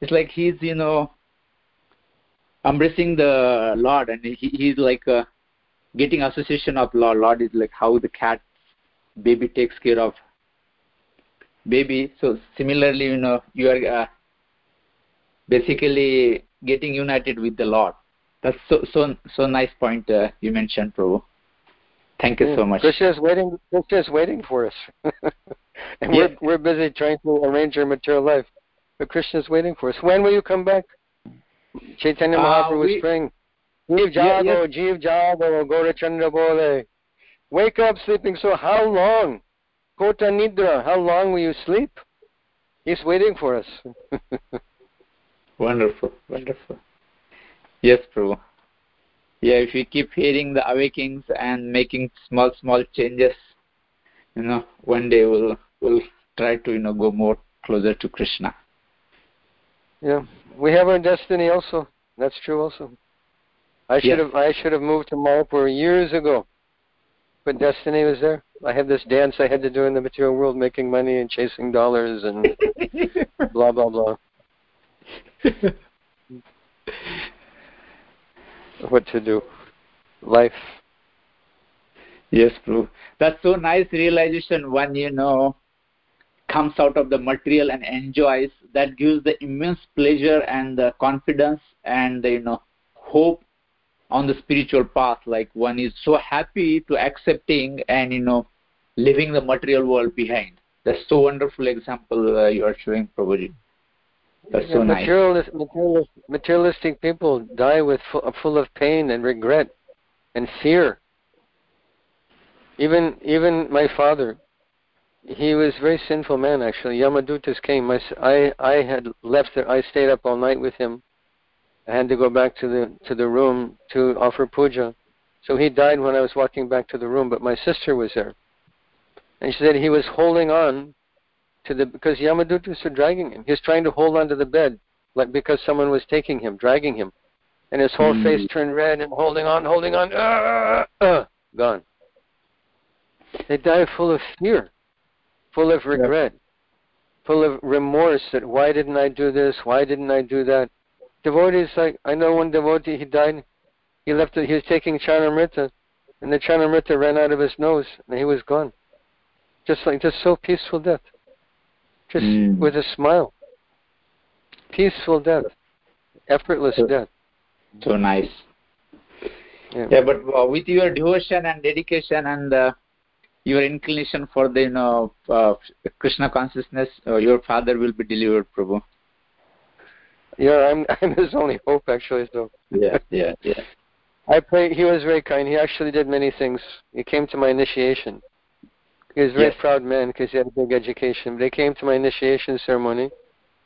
it's like he's you know embracing the lord and he, he's like uh, getting association of lord. Lord is like how the cat baby takes care of baby. So similarly you know you are uh, basically getting united with the lord. That's so so so nice point uh, you mentioned prabhu. Thank you yeah, so much. Krishna is waiting krishna is waiting for us and we're we're busy trying to arrange our material life but krishna is waiting for us when will you come back chaitanya uh, mahaprabhu was praying Jeev jago, yeah, Jeev jago, Gaurachandra bole. Wake up sleeping so how long? Kota Nidra, how long will you sleep? He's waiting for us. wonderful, wonderful. Yes, Prabhu. Yeah, if we keep hearing the awakenings and making small, small changes, you know, one day we'll we'll try to you know go more closer to Krishna. Yeah, we have our destiny also. That's true also. I should yes. have I should have moved to Mayapur years ago, but destiny was there. I had this dance I had to do in the material world, making money and chasing dollars and blah blah blah. what to do? Life. Yes, Prabhu. That's so nice realization when you know comes out of the material and enjoys. That gives the immense pleasure and the confidence and the, you know hope on the spiritual path. Like one is so happy to accepting and you know leaving the material world behind. That's so wonderful example uh, you are showing, Prabhuji. That's yeah, so nice. Materialist, materialist, materialistic people die with full, full of pain and regret and fear. Even even my father, he was a very sinful man actually. Yamadutas came. My, I I had left there. I stayed up all night with him. I had to go back to the to the room to offer puja. So he died when I was walking back to the room, but my sister was there. And she said he was holding on to the because Yamadutas were dragging him. He was trying to hold on to the bed, like because someone was taking him, dragging him, and his whole mm. face turned red and holding on, holding on, uh, uh, gone. They die full of fear, full of regret, full of remorse that why didn't I do this? Why didn't I do that? Devotees like I know one devotee he died. He left. He was taking Charnamrita, and the Charnamrita ran out of his nose, and he was gone just like just so peaceful death, just mm. with a smile, peaceful death, effortless so, death. So nice. Yeah, yeah but uh, with your devotion and dedication and uh, your inclination for the you know uh, Krishna consciousness, uh, your father will be delivered, Prabhu. Yeah, I'm I'm his only hope actually. So. Yeah, yeah, yeah. I pray. He was very kind. He actually did many things. He came to my initiation. He was a very yes. proud man because he had a big education. They came to my initiation ceremony.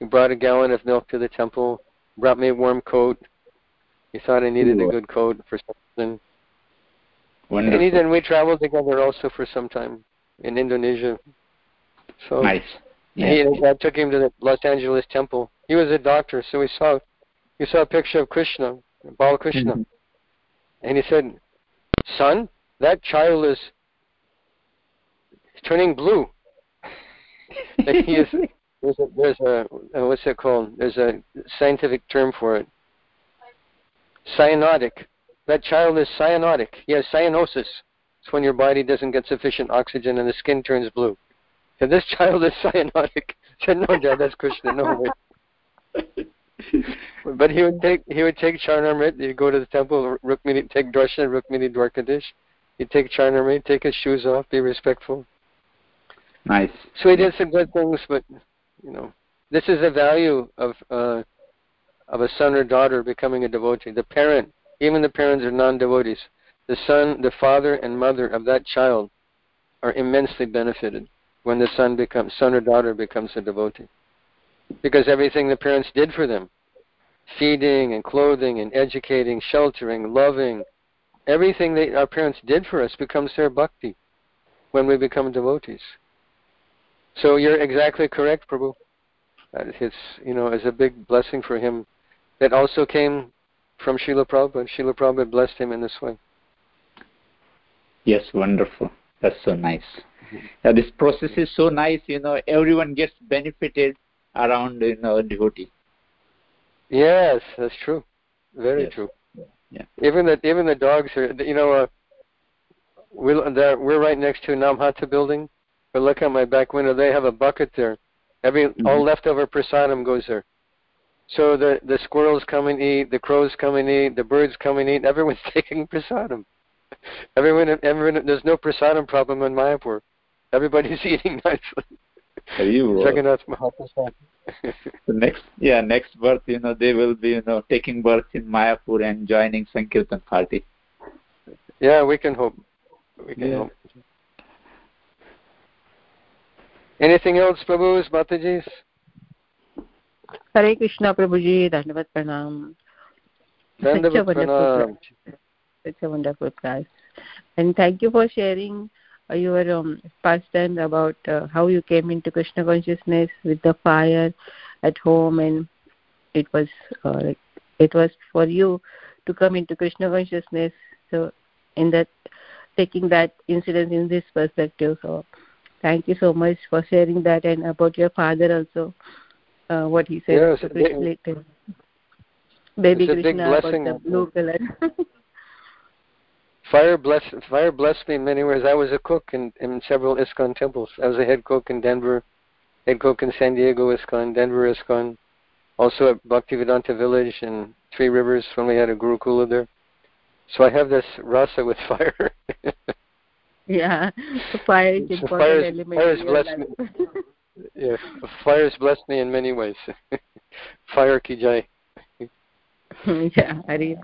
He brought a gallon of milk to the temple. brought me a warm coat. He thought I needed Ooh. a good coat for something. Wonderful. And he, then we traveled together also for some time in Indonesia. So nice. Yeah. He, I took him to the Los Angeles temple. He was a doctor, so we saw we saw a picture of Krishna, Balakrishna, mm-hmm. and he said, "Son, that child is turning blue." he is there's a, there's a uh, what's it called? There's a scientific term for it. Cyanotic. That child is cyanotic. He has cyanosis. It's when your body doesn't get sufficient oxygen and the skin turns blue. And this child is cyanotic. Said, no, Dad, that's Krishna. No way. but he would take he would take Charnamrit. He'd go to the temple, Rukmini, take darshan, Rukmini Dwarkadish. He'd take Charnamrit, take his shoes off, be respectful. Nice. So he did some good things, but you know, this is the value of uh, of a son or daughter becoming a devotee. The parent, even the parents are non-devotees. The son, the father, and mother of that child are immensely benefited when the son becomes son or daughter becomes a devotee, because everything the parents did for them, feeding and clothing and educating, sheltering, loving, everything that our parents did for us becomes their bhakti when we become devotees. So you're exactly correct, Prabhu. It's you know is a big blessing for him. That also came from Srila Prabhupada. And Srila Prabhupada blessed him in this way. Yes, wonderful. That's so nice. Yeah, this process is so nice. You know, everyone gets benefited around you know devotee. Yes, that's true. Very yes. true. Yeah. Even the even the dogs are. You know, uh, we're we're right next to Namhata building, but look at my back window. They have a bucket there. Every mm-hmm. all leftover prasadam goes there. So the the squirrels come and eat, the crows come and eat, the birds come and eat. Everyone's taking prasadam. Everyone, everyone. There's no prasadam problem in Mayapur. Everybody's eating nicely. You uh, Jagannath Mahaprasad. the next, yeah, next birth, you know, they will be, you know, taking birth in Mayapur and joining Sankirtan party. Yeah, we can hope. We can yeah. hope. Anything else, Prabhu's, Mataji's? Hare Krishna, Prabhuji, Dandavat Pranam. Dandavat Pranam. Such a wonderful class. And thank you for sharing uh, your um, pastime about uh, how you came into Krishna consciousness with the fire at home and it was uh, it was for you to come into Krishna consciousness. So in that taking that incident in this perspective. So thank you so much for sharing that and about your father also uh, what he said yes, big, baby krishna the blue color. Fire blessed fire blessed me in many ways. I was a cook in, in several ISKCON temples. I was a head cook in denver head cook in san diego ISKCON denver ISKCON also at bhaktivedanta village in three rivers when we had a guru gurukula there. So i have this rasa with fire. Yeah fire is important fire element fire blessed me yeah fire has blessed me in many ways. Fire ki jai. Yeah hari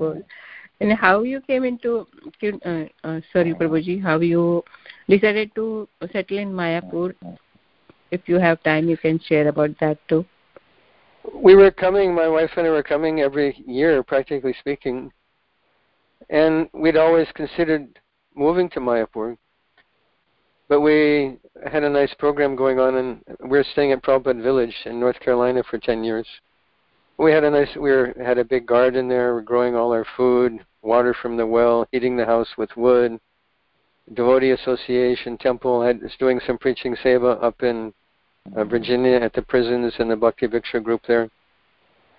and how you came into uh, uh, sorry prabhuji how you decided to settle in mayapur? If you have time you can share about that too. We were coming my wife and i were coming every year practically speaking. And we'd always considered moving to mayapur but we had a nice program going on, and we were staying at Prabhupada Village in North Carolina for 10 years. We had a nice, we were, had a big garden there. We're growing all our food, water from the well, heating the house with wood. Devotee Association Temple had was doing some preaching seva up in uh, Virginia at the prisons and the Bhakti Vriksha group there.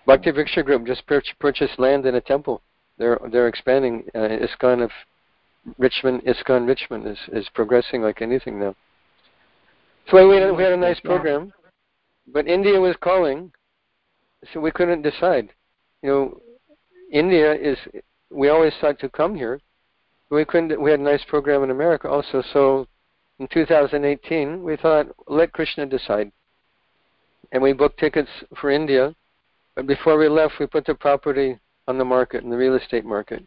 Bhakti Vriksha group just pur- purchased land in a temple. They're they're expanding. Uh, ISKCON of Richmond, ISKCON Richmond is, is progressing like anything now. So we had, we had a nice program, but India was calling, so we couldn't decide. You know, India is, we always thought to come here, but we couldn't, we had a nice program in America also, so in 2018 we thought, let Krishna decide. And we booked tickets for India, but before we left we put the property on the market, in the real estate market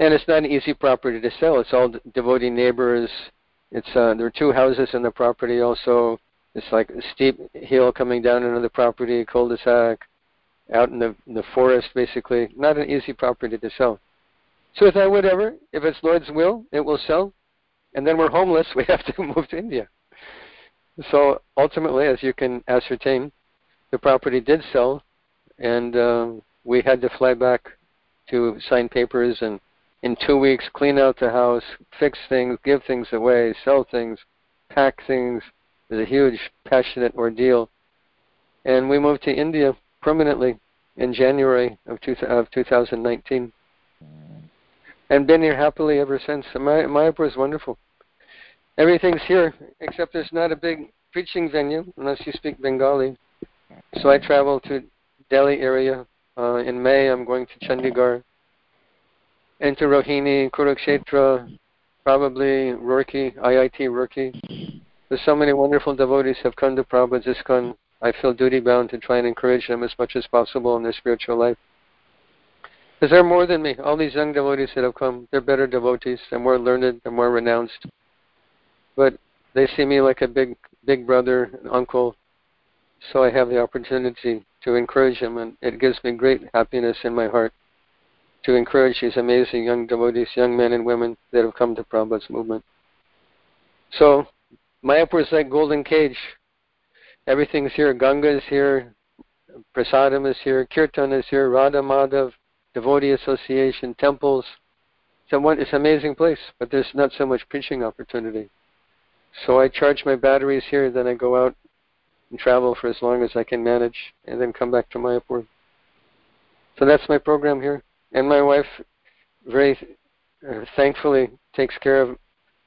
and it's not an easy property to sell. It's all devotee neighbors. It's uh, there are two houses in the property. Also, it's like a steep hill coming down into the property, cul-de-sac, out in the in the forest, basically. Not an easy property to sell. So I thought, whatever. If it's Lord's will, it will sell. And then we're homeless. We have to move to India. So ultimately, as you can ascertain, the property did sell, and uh, we had to fly back to sign papers and in two weeks clean out the house, fix things, give things away, sell things, pack things. It was a huge, passionate ordeal. And we moved to India permanently in January of, two, of 2019. And been here happily ever since. My, Mayapur is wonderful. Everything's here, except there's not a big preaching venue unless you speak Bengali. So I travel to Delhi area. Uh, in May, I'm going to Chandigarh to Rohini, Kurukshetra, probably Roorkee, IIT Roorkee. There's so many wonderful devotees have come to Prabhupada's ISKCON. I feel duty bound to try and encourage them as much as possible in their spiritual life. Because they're more than me. All these young devotees that have come, they're better devotees. They're more learned. They're more renounced. But they see me like a big, big brother, uncle. So I have the opportunity to encourage them, and it gives me great happiness in my heart to encourage these amazing young devotees, young men and women that have come to Prabhupada's movement. So, Mayapur is like golden cage. Everything's here. Ganga is here. Prasadam is here. Kirtan is here. Radha Madhav, devotee association, temples. It's, it's an amazing place, but there's not so much preaching opportunity. So I charge my batteries here, then I go out and travel for as long as I can manage, and then come back to Mayapur. So that's my program here and my wife very uh, thankfully takes care of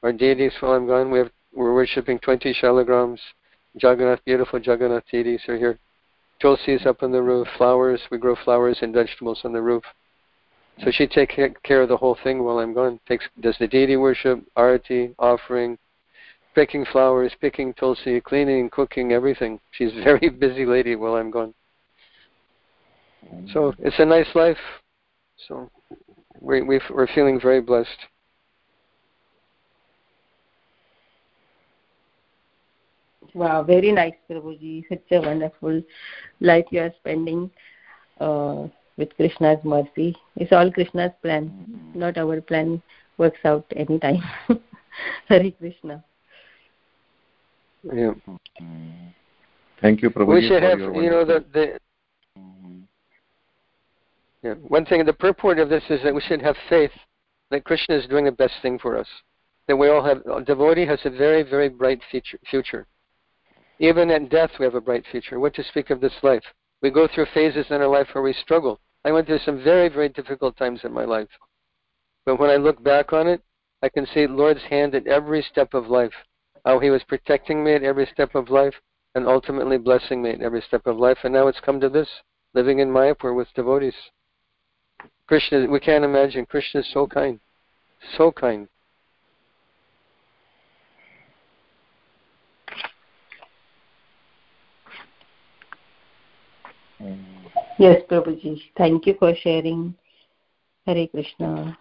our deities while I'm gone. We have we're worshiping 20 shalagrams. Jagannath, beautiful Jagannath deities are here. Tulsi is up on the roof. Flowers, we grow flowers and vegetables on the roof. So she takes care of the whole thing while I'm gone. Takes does the deity worship, arati, offering, picking flowers, picking tulsi, cleaning, cooking, everything. She's a very busy lady while I'm gone. So it's a nice life. So we, we are feeling very blessed. Wow, very nice, Prabhuji. Such a wonderful life you are spending uh, with Krishna's mercy. It's all Krishna's plan, not our plan works out any time. Hari Krishna. Yeah. Thank you, Prabhuji. We should have, you know, the, the yeah. One thing, the purport of this is that we should have faith that Krishna is doing the best thing for us. That we all have, a devotee has a very, very bright future. Even at death, we have a bright future. What to speak of this life? We go through phases in our life where we struggle. I went through some very, very difficult times in my life. But when I look back on it, I can see Lord's hand at every step of life. How He was protecting me at every step of life and ultimately blessing me at every step of life. And now it's come to this, living in Mayapur with devotees. Krishna, we can't imagine. Krishna is so kind, so kind. Yes, Prabhuji. Thank you for sharing. Hare Krishna.